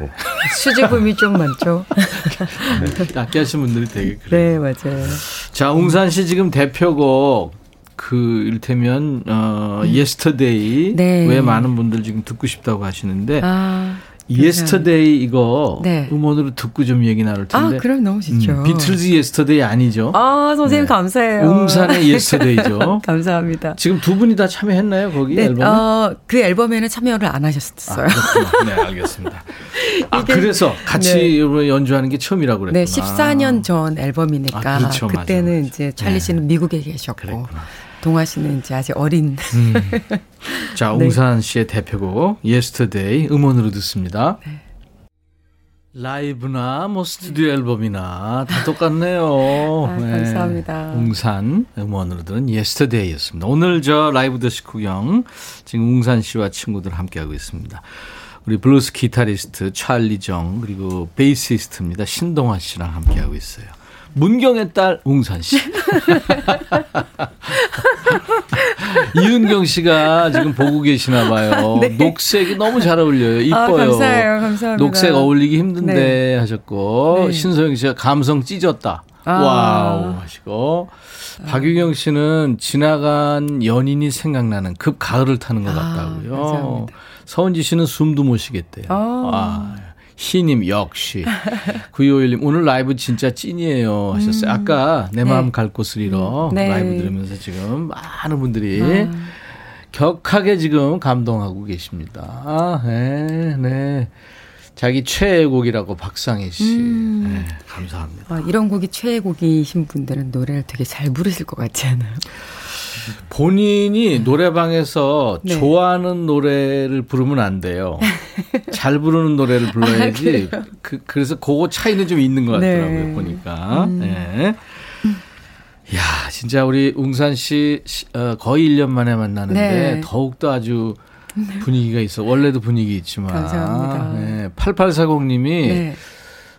네. 수줍음이 좀 많죠. 악기 하시는 분들이 되게 그래요. 네, 맞아요. 자, 웅산 씨 지금 대표곡 그 이를테면 어 Yesterday 음. 네. 왜 많은 분들 지금 듣고 싶다고 하시는데 아, Yesterday 이거 네. 음원으로 듣고 좀 얘기 나눌 아, 텐데 그럼 너무 좋죠. 음, 비틀즈 Yesterday 아니죠? 아, 선생님 네. 감사해요. 웅산의 Yesterday죠. 감사합니다. 지금 두 분이 다 참여했나요 거기 네, 앨범에? 어, 그 앨범에는 참여를 안 아, 하셨어요. 그렇구나. 네, 알겠습니다. 아, 이게- 그래서 같이 네. 연주하는 게 처음이라고 그랬구나. 네, 14년 전 앨범이니까 아, 그렇죠. 맞아, 그때는 맞아. 이제 찰리 네. 씨는 미국에 계셨고 그랬구나. 동아 씨는 이제 아직 어린 음. 자, 네. 웅산 씨의 대표곡 Yesterday 음원으로 듣습니다. 네. 라이브나 뭐 스튜디오 앨범이나 다 똑같네요. 아, 감사합니다. 웅산 음원으로 들은 Yesterday였습니다. 오늘 저 라이브 더시 구경 지금 웅산 씨와 친구들 함께하고 있습니다. 우리 블루스 기타리스트 찰리 정 그리고 베이시스트입니다. 신동아 씨랑 함께하고 있어요. 문경의 딸 웅산 씨. 이은경 씨가 지금 보고 계시나 봐요. 녹색이 너무 잘 어울려요. 네. 아, 이뻐요. 감사해요. 감사합니다. 녹색 어울리기 힘든데 네. 하셨고 네. 신소영 씨가 감성 찢었다. 아. wow 하시고 박유경 씨는 지나간 연인이 생각나는 급 가을을 타는 것 아, 같다고요. 감사합니다. 서은지 씨는 숨도 못 쉬겠대요. 아. 아. 희님 역시 9251님 오늘 라이브 진짜 찐이에요 하셨어요. 아까 내 마음 네. 갈 곳을 잃어 네. 라이브 들으면서 지금 많은 분들이 아. 격하게 지금 감동하고 계십니다. 아, 네, 네. 자기 최애 곡이라고 박상희 씨. 음. 네, 감사합니다. 아, 이런 곡이 최애 곡이신 분들은 노래를 되게 잘 부르실 것 같지 않아요? 본인이 노래방에서 네. 좋아하는 노래를 부르면 안 돼요. 잘 부르는 노래를 불러야지. 그, 그래서 그거 차이는 좀 있는 것 같더라고요, 네. 보니까. 네. 야, 진짜 우리 웅산 씨 시- 어, 거의 1년 만에 만나는데 네. 더욱더 아주 분위기가 있어. 원래도 분위기 있지만. 감사합니다. 네. 8840님이 네.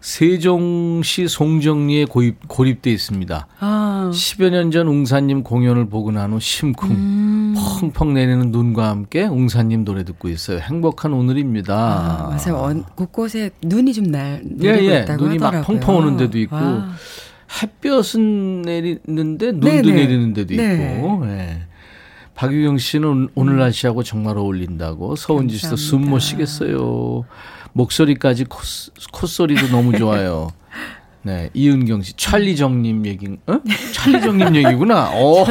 세종시 송정리에 고입, 고립돼 있습니다. 아, 10여 년 전 웅사님 공연을 보고 난 후 심쿵 음. 펑펑 내리는 눈과 함께 웅사님 노래 듣고 있어요. 행복한 오늘입니다. 아, 맞아요. 언- 곳곳에 눈이 좀 날, 예, 내리고 예. 있다고 눈이 막 하더라고요. 펑펑 오는 데도 있고 와. 햇볕은 내리는데 눈도 네네. 내리는 데도 네. 있고. 예. 박유경 씨는 오늘 날씨하고 정말 어울린다고 서은지 씨도 숨 못. 쉬겠어요. 목소리까지 콧, 콧소리도 너무 좋아요. 네, 이은경 씨, 찰리정님 얘기, 어? 찰리정님 얘기구나. 어.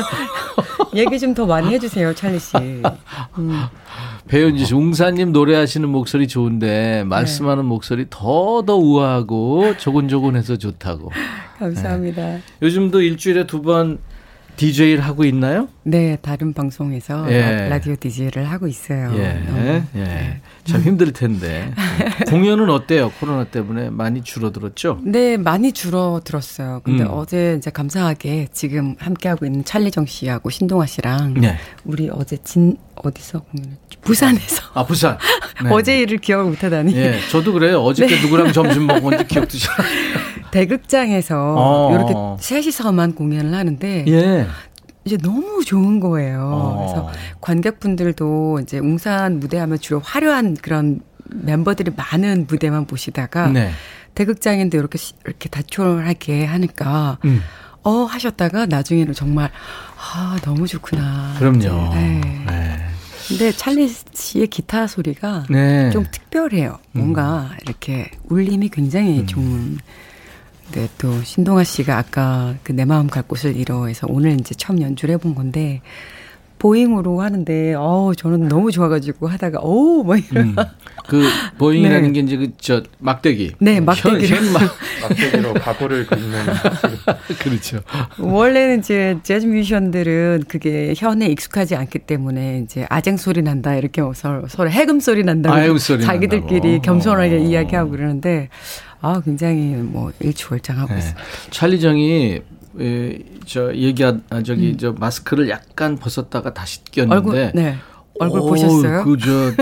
얘기 좀 더 많이 해주세요, 찰리 씨. 음. 배현지 씨, 웅사님 노래하시는 목소리 좋은데 말씀하는 네. 목소리 더더 우아하고 조곤조곤해서 좋다고. 감사합니다. 네. 요즘도 일주일에 두 번 DJ를 하고 있나요? 네, 다른 방송에서 예. 라- 라디오 DJ를 하고 있어요. 예, 어, 예. 참 힘들 텐데. 네. 공연은 어때요? 코로나 때문에 많이 줄어들었죠? 네, 많이 줄어들었어요. 근데 음. 어제 이제 감사하게 지금 함께하고 있는 찰리정 씨하고 신동아 씨랑 네. 우리 어제 진 어디서 공연했지? 부산에서 아, 부산. 네. 어제 일을 기억을 못 하다니 예, 저도 그래요. 어저께 네. 누구랑 점심 먹었는지 기억도 잘안 나요. 대극장에서 어. 이렇게 셋이서만 공연을 하는데 예. 이제 너무 좋은 거예요. 어. 그래서 관객분들도 이제 웅산 무대하면 주로 화려한 그런 멤버들이 많은 무대만 보시다가 네. 대극장인데 이렇게 시- 이렇게 다촐하게 하니까 음. 어 하셨다가 나중에는 정말 아 너무 좋구나. 그럼요. 네. 네. 근데 찰리 씨의 기타 소리가 네. 좀 특별해요. 뭔가 이렇게 울림이 굉장히 음. 좋은. 근데 또 신동아 씨가 아까 그 내 마음 갈 곳을 잃어해서 오늘 이제 처음 연주를 해본 건데 bowing으로 하는데 어우 저는 너무 좋아가지고 하다가 어우 뭐 이런 음. 그 bowing이라는 네. 게 이제 그저 막대기. 네, 현 막. 막대기로 가구를 긁는 그렇죠. 원래는 이제 재즈 뮤지션들은 그게 현에 익숙하지 않기 때문에 이제 아쟁 소리 난다 이렇게 서로, 서로 해금 소리 난다고 아해금 소리 자기들끼리 난다고. 겸손하게 어. 이야기하고 그러는데 아 굉장히 뭐 일취월장하고 네. 있어요. 찰리정이 에, 저 얘기한 아, 저기 저 마스크를 약간 벗었다가 다시 꼈는데 음. 얼굴 네 얼굴 어우, 보셨어요? 그저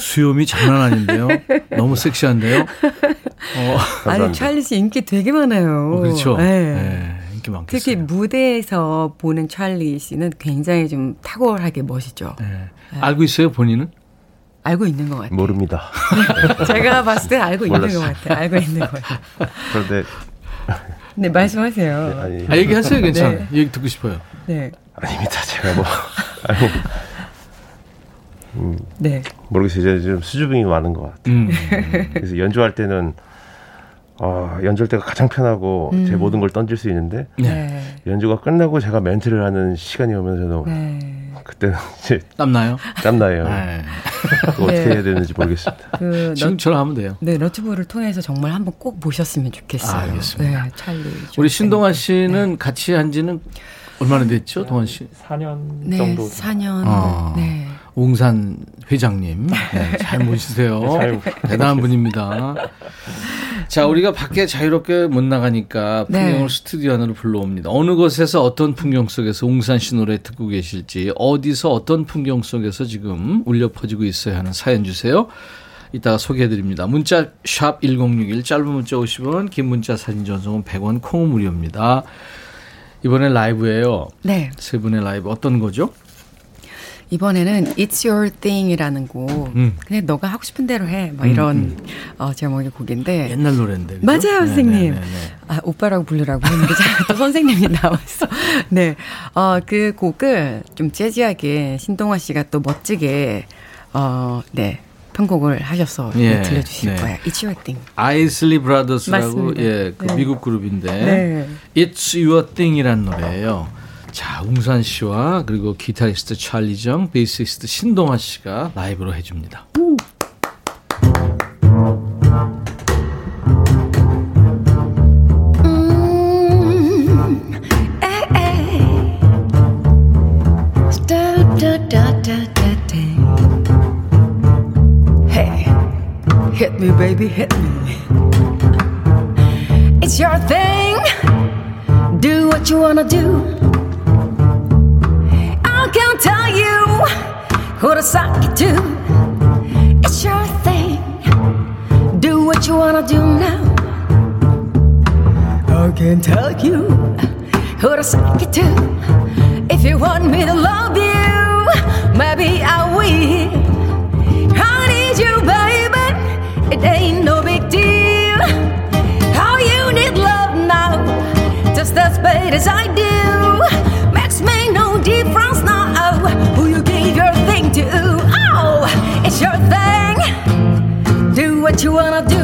수염이 장난 아닌데요. 너무 섹시한데요. 어, 아니 찰리 씨 인기 되게 많아요. 어, 그렇죠. 네. 네, 인기 많겠어요. 특히 무대에서 보는 찰리 씨는 굉장히 좀 탁월하게 멋있죠. 네. 알고 있어요 본인은? 알고 있는 것 같아요. 모릅니다. 제가 봤을 때 알고 있는 몰랐어요. 것 같아요. 알고 있는 것 같아요. 그런데 네 말씀하세요. 아니 아 얘기하세요 괜찮아요. 네. 얘기 듣고 싶어요. 네. 아닙니다. 제가 뭐 아니 네. 모르겠어요. 이제 좀 수줍음이 많은 것 같아요. 음. 그래서 연주할 때는 어, 연주할 때가 가장 편하고 음. 제 모든 걸 던질 수 있는데 네. 연주가 끝나고 제가 멘트를 하는 시간이 오면 저도 네. 그때는 이제 땀나요? 땀나요. 네. 어떻게 네. 해야 되는지 모르겠습니다. 그 너, 지금처럼 하면 돼요. 네 너튜브를 통해서 정말 한번 꼭 보셨으면 좋겠어요. 아, 알겠습니다. 네, 찰리. 우리 신동환 씨는 같이 한 지는 얼마나 됐죠, 동환 씨? 4년 네, 정도 4년. 아. 네. 웅산 회장님. 네, 잘 모시세요. 잘 대단한 분입니다. 자, 우리가 밖에 자유롭게 못 나가니까 네. 풍경을 스튜디오 안으로 불러옵니다. 어느 곳에서 어떤 풍경 속에서 웅산 씨 노래 듣고 계실지, 어디서 어떤 풍경 속에서 지금 울려 퍼지고 있어야 하는 사연 주세요. 이따가 소개해드립니다. 문자 샵 1061, 짧은 문자 50원, 긴 문자 사진 전송은 100원, 콩은 무료입니다. 이번에 라이브예요. 네. 세 분의 라이브 어떤 거죠? 이번에는 It's Your Thing이라는 곡. 음. 그냥 너가 하고 싶은 대로 해. 뭐 이런 어, 제목의 곡인데. 옛날 노래인데. 그죠? 맞아요, 선생님. 네네네네. 아, 오빠라고 부르라고 했는데 또 선생님이 나왔어. 네. 어, 그 곡을 좀 재즈하게 신동아 씨가 또 멋지게 어, 네. 편곡을 하셔서 예, 들려주실 네. 거예요. It's Your Thing. 아이슬리 브라더스라고. 예, 그 네. 미국 그룹인데 네. It's Your Thing이라는 노래예요. 자, 웅산 씨와 그리고 기타리스트 찰리 정, 베이시스트 신동아 씨가 라이브로 해줍니다. Suck it to. If you want me to love you, maybe I will. I need you, baby. It ain't no big deal. How you need love now, just as bad as I do. Makes me no difference now who you give your thing to. Oh, it's your thing. Do what you wanna do.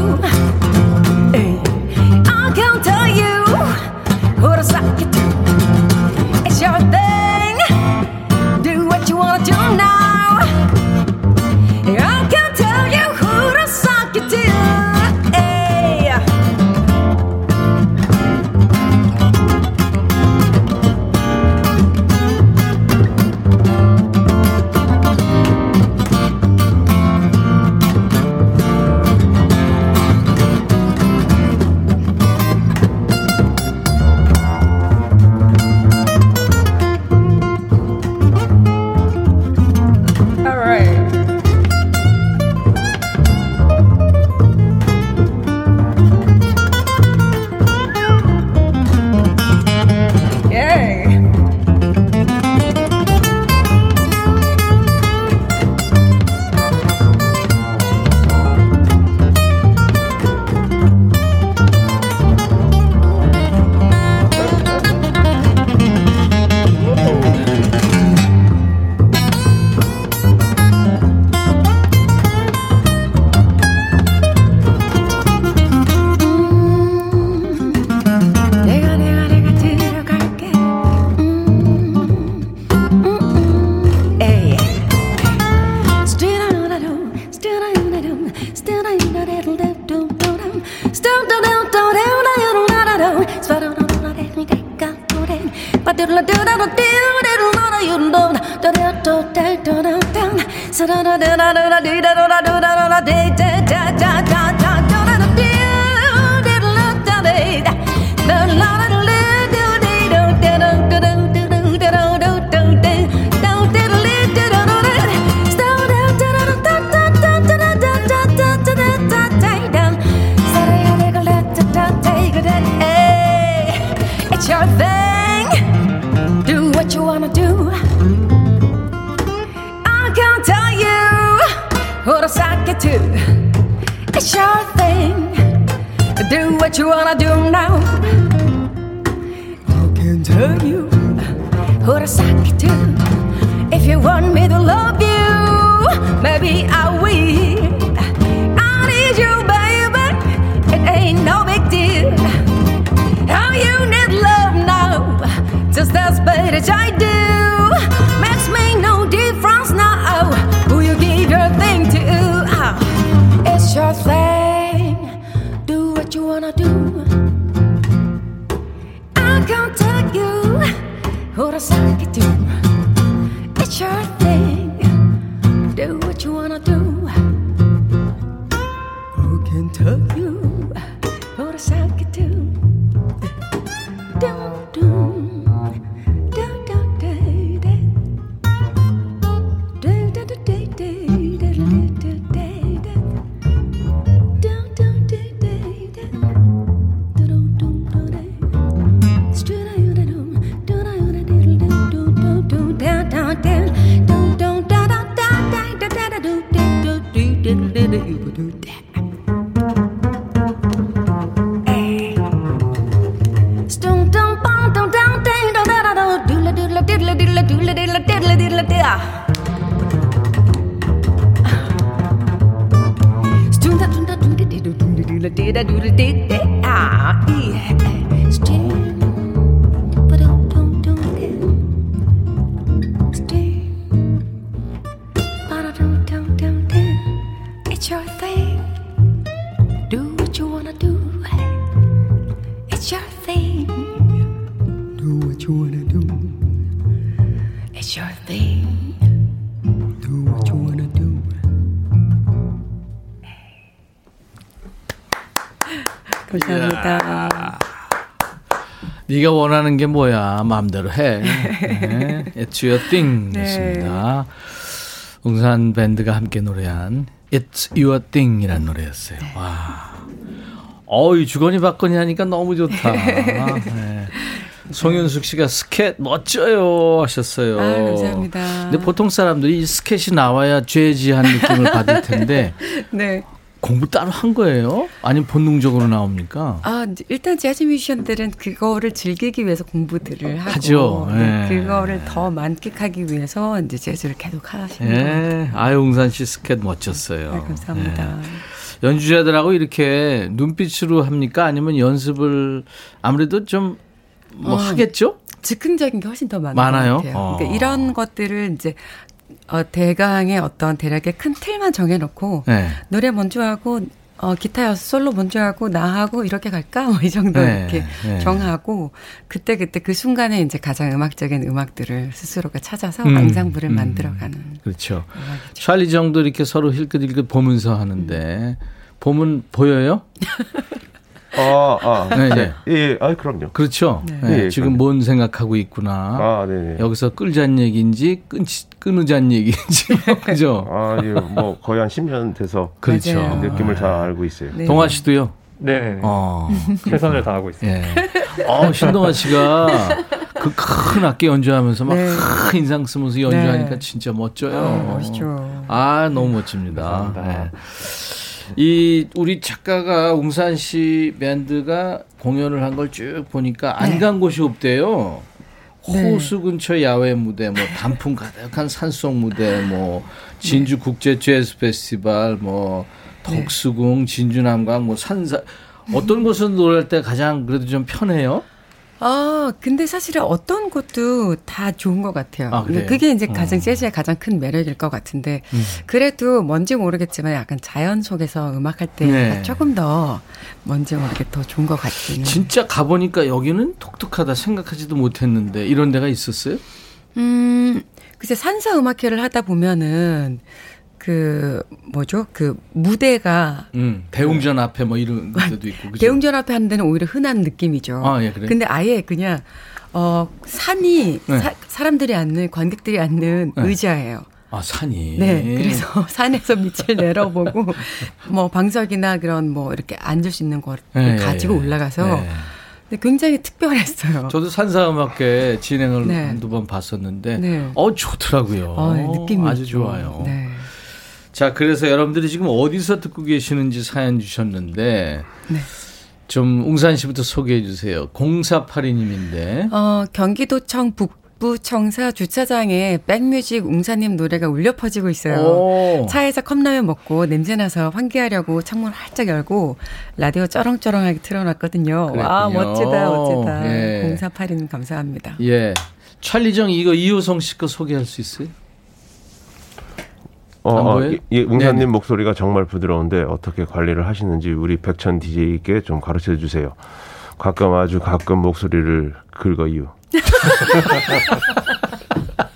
네가 원하는 게 뭐야 마음대로 해. 네. It's your thing 네. 였습니다. 웅산 밴드가 함께 노래한 It's your thing이라는 노래였어요. 와. 어이 주거니 받거니 하니까 너무 좋다. 네. 송윤숙 씨가 스켓 멋져요 하셨어요. 아, 감사합니다. 근데 보통 사람들이 이 스켓이 나와야 죄지한 느낌을 받을 텐데 네. 공부 따로 한 거예요? 아니면 본능적으로 나옵니까? 아, 일단 재즈 뮤지션들은 그거를 즐기기 위해서 공부들을 하고 하죠. 네, 예. 그거를 더 만끽하기 위해서 이제 재즈를 계속 하시는 거예요. 예, 아용산 씨 스켓 멋졌어요. 네, 감사합니다. 예. 연주자들하고 이렇게 눈빛으로 합니까? 아니면 연습을 아무래도 좀뭐 어. 하겠죠? 즉흥적인 게 훨씬 더 많은 많아요? 것 같아요. 어. 그러니까 이런 것들을 이제 어, 대강의 어떤 대략의 큰 틀만 정해놓고 네. 노래 먼저 하고 어, 기타 여섯 솔로 먼저 하고 나 하고 이렇게 갈까 뭐 이 정도 네, 이렇게 네. 정하고 그때 그때 그 순간에 이제 가장 음악적인 음악들을 스스로가 찾아서 음, 앙상블을 음. 만들어가는 그렇죠. 음악이죠. 찰리 정도 이렇게 서로 힐끗힐끗 보면서 하는데 보면 보여요? 아, 아. 네, 네. 네. 예, 아, 그럼요. 그렇죠. 네. 네, 예, 지금 그럼요. 뭔 생각하고 있구나. 아, 네네. 여기서 끌자는 얘기인지 끊, 끊으자는 얘기인지 그죠? 아, 예, 뭐 거의 한 10년 돼서 그렇죠. 맞아요. 느낌을 잘 알고 있어요. 네. 동아 씨도요. 네, 어. 최선을 다하고 있습니다. 예. 어, 신동아 씨가 그 큰 악기 연주하면서 막 네. 큰 인상 쓰면서 연주하니까 네. 진짜 멋져요. 아, 멋있죠. 아, 너무 멋집니다. 감사합니다. 예. 이 우리 작가가 웅산 씨 밴드가 공연을 한 걸 쭉 보니까 안 네. 간 곳이 없대요. 네. 호수 근처 야외 무대, 뭐 단풍 가득한 산속 무대, 뭐 진주 국제 재즈 페스티벌, 뭐 네. 덕수궁, 진주 남강, 뭐 산사 어떤 곳에서 노래할 때 가장 그래도 좀 편해요? 아, 근데 사실은 어떤 것도 다 좋은 것 같아요. 아? 그게 이제 가장 어. 재즈의 가장 큰 매력일 것 같은데, 음. 그래도 뭔지 모르겠지만 약간 자연 속에서 음악할 때 네. 조금 더 뭔지 모르게 더 좋은 것 같기는. 진짜 가보니까 여기는 독특하다 생각하지도 못했는데 이런 데가 있었어요? 음, 글쎄 산사 음악회를 하다 보면은 그 뭐죠? 그 무대가 음, 대웅전 앞에 뭐 이런 데도 있고. 그죠? 대웅전 앞에 하는 데는 오히려 흔한 느낌이죠. 아, 예, 그래요? 근데 아예 그냥 어 산이 네. 사, 사람들이 앉는 관객들이 앉는 네. 의자예요. 아, 산이. 네, 그래서 산에서 밑을 내려보고 뭐 방석이나 그런 뭐 이렇게 앉을 수 있는 거를 예, 예, 가지고 예. 올라가서 네. 근데 굉장히 특별했어요. 저도 산사음악회 진행을 네. 한두 번 봤었는데, 네. 어, 좋더라고요. 어, 네, 느낌이 아주. 좋아요. 네. 자, 그래서 여러분들이 지금 어디서 듣고 계시는지 사연 주셨는데, 네. 좀 웅산 씨부터 소개해 주세요. 0482님인데, 어, 경기도청 북 부 청사 주차장에 백뮤직 웅사님 노래가 울려 퍼지고 있어요. 오. 차에서 컵라면 먹고 냄새나서 환기하려고 창문 활짝 열고 라디오 쩌렁쩌렁하게 틀어놨거든요. 와, 그랬군요. 멋지다, 멋지다. 예. 0482님 감사합니다. 예. 찰리정 이거 이효성 씨 거 소개할 수 있어요? 어, 보여요? 예, 예, 웅사님 네네. 목소리가 정말 부드러운데 어떻게 관리를 하시는지 우리 백천 DJ께 좀 가르쳐 주세요. 가끔 아주 가끔 목소리를 긁어요.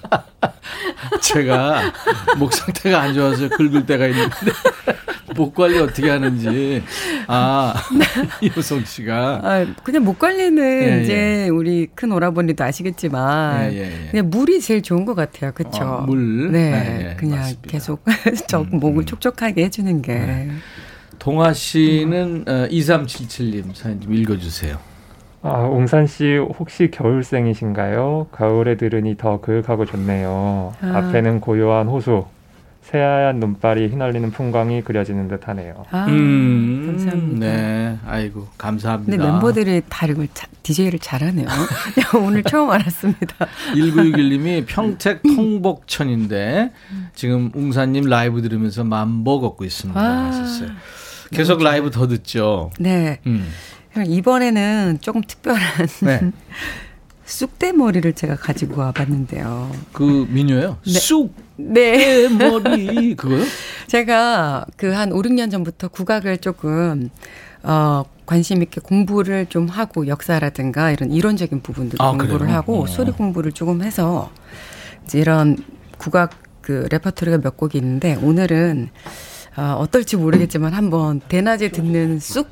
제가 목 상태가 안 좋아서 긁을 때가 있는데 목 관리 어떻게 하는지 아 이효성 씨가 아, 그냥 목 관리는 예, 이제 우리 큰 오라버니도 아시겠지만 예, 예, 예. 그냥 물이 제일 좋은 것 같아요. 그렇죠? 어, 물? 네, 예, 예, 그냥 맞습니다. 음, 계속 저 목을 촉촉하게 해주는 게. 네. 동아 씨는 어, 2377님 사연 좀 읽어주세요. 아, 옹산 씨 혹시 겨울생이신가요? 가을에 들으니 더 그윽하고 좋네요. 아. 앞에는 고요한 호수, 새하얀 눈발이 휘날리는 풍광이 그려지는 듯하네요. 아, 음, 감사합니다. 네, 아이고 감사합니다. 근데 멤버들이 다 이걸 DJ를 잘하네요. 오늘 처음 알았습니다. 1961님이 평택 통복천인데 지금 웅사님 라이브 들으면서 만보 걷고 있습니다. 와. 하셨어요. 계속 라이브 더 듣죠. 네. 음. 이번에는 조금 특별한 네. 쑥대머리를 제가 가지고 와봤는데요. 그 민요요. 네. 쑥 네. 머리 그거요? 제가 그 한 5, 6년 전부터 국악을 조금 어 관심 있게 공부를 좀 하고 역사라든가 이런 이론적인 부분들 아, 공부를 그래요? 하고 어. 소리 공부를 조금 해서 이제 이런 국악 그 레퍼토리가 몇 곡이 있는데 오늘은 어, 어떨지 모르겠지만 한번 대낮에 듣는 쑥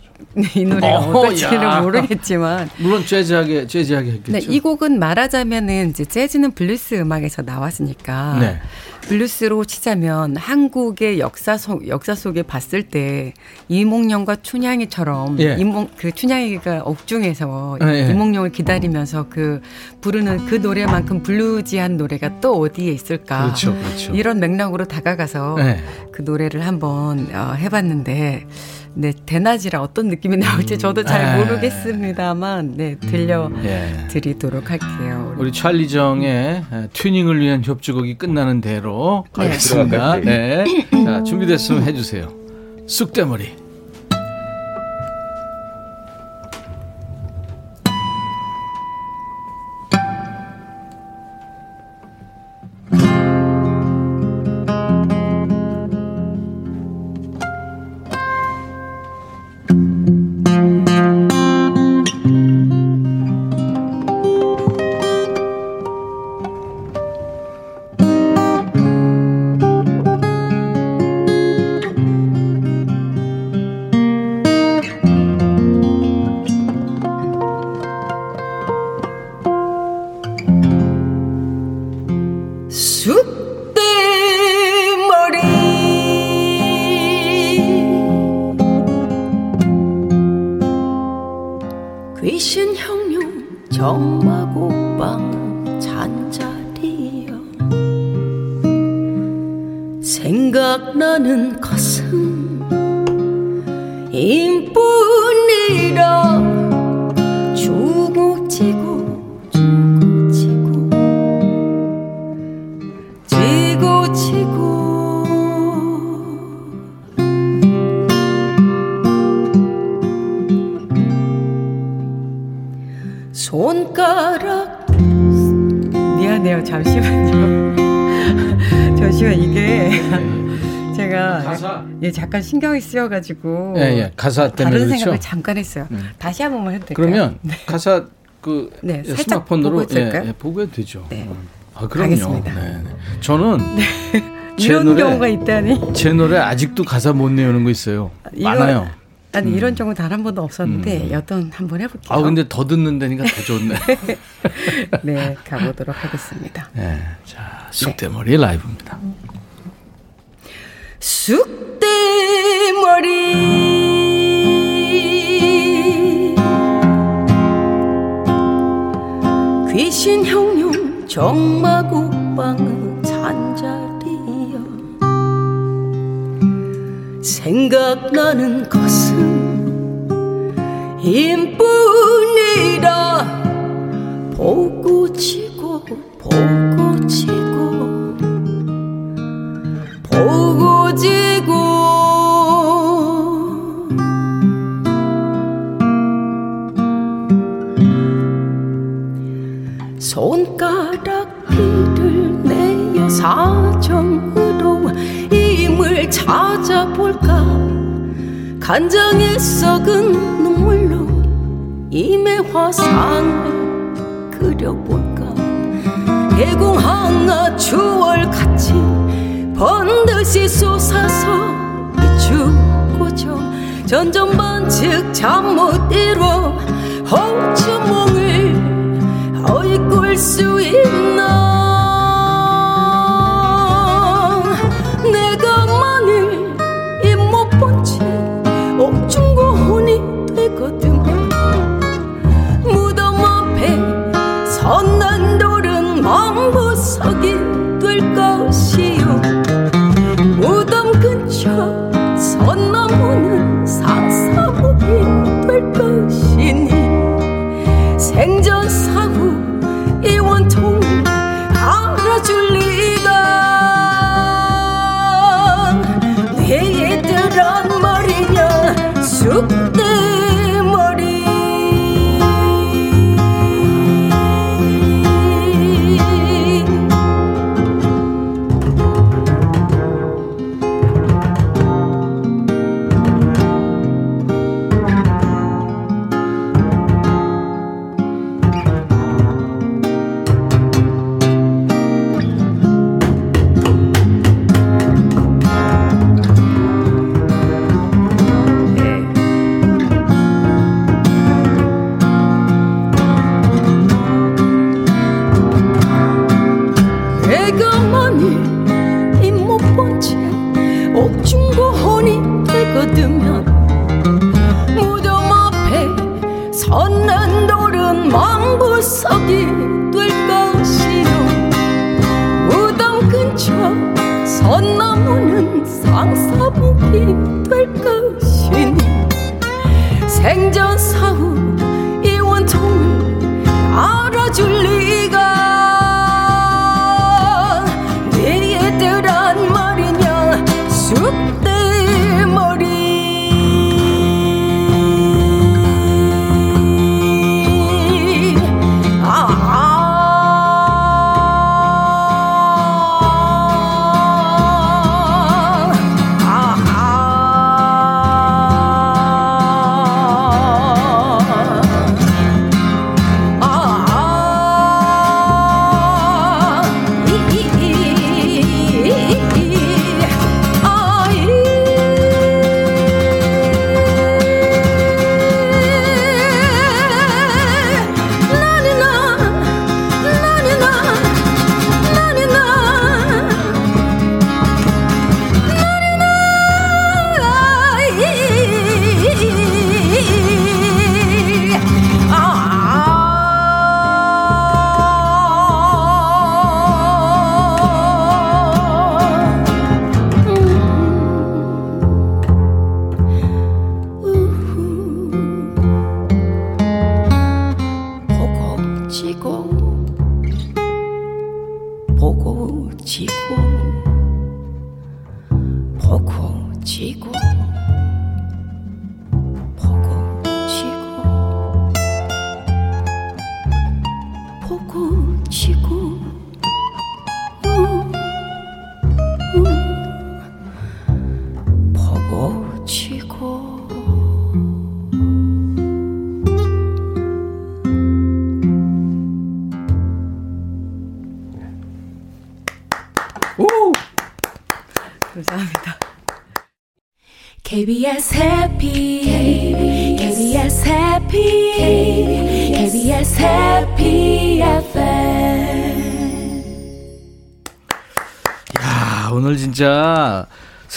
이 노래가 어, 어떨지는 야. 모르겠지만 물론 재즈하게 재즈하게 했겠죠. 네, 이 곡은 말하자면은 이제 재즈는 블루스 음악에서 나왔으니까 네. 블루스로 치자면 한국의 역사 속 역사 속에 봤을 때 이몽룡과 춘향이처럼 예. 이몽 그 춘향이가 옥중에서 예, 예. 이몽룡을 기다리면서 그 부르는 그 노래만큼 블루지한 노래가 또 어디에 있을까? 그렇죠, 그렇죠. 이런 맥락으로 다가가서 네. 그 노래를 한번 어, 해봤는데. 네, 대낮이라 어떤 느낌이 나올지 저도 잘 에. 모르겠습니다만, 네, 들려 예. 드리도록 할게요. 우리 찰리정의 에, 튜닝을 위한 협주곡이 끝나는 대로 네. 가겠습니다. 네. 자, 준비됐으면 해주세요. 쑥대머리. 잠깐 신경이 쓰여가지고 예, 예. 가사 때문에 다른 그렇죠. 생각을 잠깐 했어요. 네. 다시 한 번만 해도 될까요? 그러면 가사 그 네, 살짝 스마트폰으로 보고? 예, 예, 보고 해도 되죠. 네. 어. 아, 그럼요. 네, 네. 저는 제 이런 노래- 경우가 있다니. 제 노래 아직도 가사 못 내우는 거 있어요. 이런- 많아요. 아니 이런 경우 단 한 번도 없었는데 음. 여튼 한번 해볼게요. 아 근데 더 듣는 데니까 더 좋네. 네 가보도록 하겠습니다. 네, 자 쑥대머리 라이브입니다. 쑥 대머리. 귀신 형용 정마국방의 잔자리여. 생각나는 것은 힘뿐이라 보고 지고 보고 지고 보고 지 손가락길을 내어 사정으로 임을 찾아볼까? 간장에 썩은 눈물로 임의 화상을 그려볼까? 대공항아 추월같이 번듯이 솟아서 비추고저 전전반측 잠 못 이뤄 호주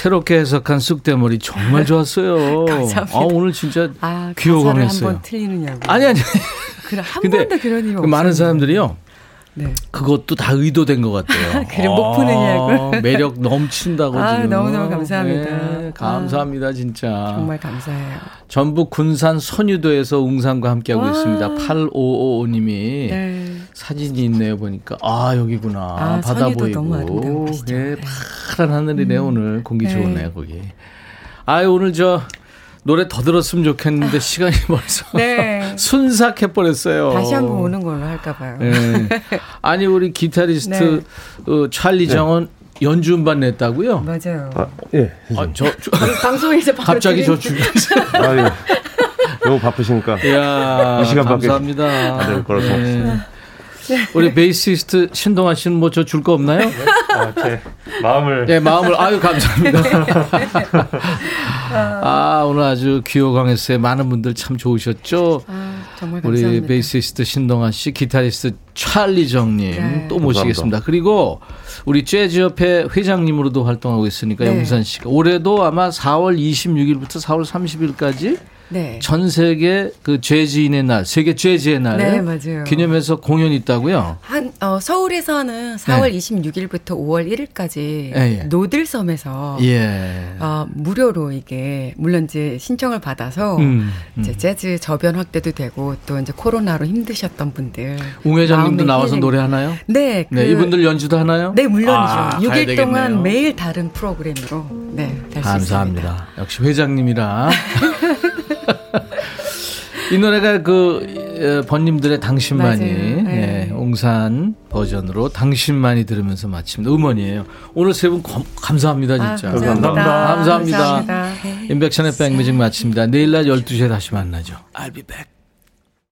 새롭게 해석한 쑥대머리 정말 좋았어요. 감사합니다. 아, 오늘 진짜 아, 가사를 귀여워 했어요. 한번 틀리느냐고. 아니 아니. 그래, 한 근데 번도 그런 그 없어요. 많은 사람들이요. 네. 그것도 다 의도된 것 같아요. 그래. 아, 매력 넘친다고 아, 지금. 너무 너무 감사합니다. 네, 감사합니다, 진짜. 정말 감사해요. 전북 군산 선유도에서 웅산과 함께하고 와. 있습니다. 8555님이 네. 사진이 있네요, 보니까. 아, 여기구나. 아, 바다 보이고. 너무. 예, 네. 파란 하늘이네요, 오늘. 공기 네. 좋네요, 거기. 아유, 오늘 저 노래 더 들었으면 좋겠는데 시간이 벌써 네. 순삭해 버렸어요. 다시 한번 오는 걸로 할까 봐요. 예. 아니 우리 기타리스트 어, 찰리 정은 연주 음반 냈다고요? 맞아요. 아, 예. 아, 저, 저 방송에서 바로 갑자기 저 주변에서 아, 예. 너무 바쁘시니까. 이야, 이 시간밖에 감사합니다. 안될 거라서. 네. 우리 베이시스트 신동아 씨는 뭐 저 줄 거 없나요? 아, 제 마음을 네, 마음을 아유 감사합니다. 아 오늘 아주 귀호강했어요. 많은 분들 참 좋으셨죠. 아, 정말 우리 감사합니다. 베이시스트 신동아 씨, 기타리스트 찰리 정님 네. 또 모시겠습니다. 그리고 우리 재즈협회 회장님으로도 활동하고 있으니까 네. 웅산 씨가 올해도 아마 4월 26일부터 4월 30일까지 네. 전 세계 그 재즈인의 날, 세계 재즈의 날 네. 기념해서 공연이 있다고요. 한 어, 서울에서는 4월 26일부터 5월 1일까지 예, 예. 노들섬에서 예. 어, 무료로 이게 물론 이제 신청을 받아서 음, 음. 이제 재즈 저변 확대도 되고 또 이제 코로나로 힘드셨던 분들 웅 회장님도 마음의 나와서 힐링. 노래 하나요? 네, 그, 네, 이분들 연주도 하나요? 네 물론이죠. 아, 가야 6일 되겠네요. 동안 매일 다른 프로그램으로 네, 될 수 있습니다. 감사합니다. 역시 회장님이라. 이 노래가 그 어, 번님들의 당신만이 맞아요. 네. 예, 옹산 버전으로 당신만이 들으면서 마칩니다. 음원이에요. 오늘 세 분 감사합니다 아, 진짜. 감사합니다. 감사합니다. 감사합니다. 인백션의 백뮤직 마칩니다. 내일 낮 12시에 다시 만나죠. I'll be back.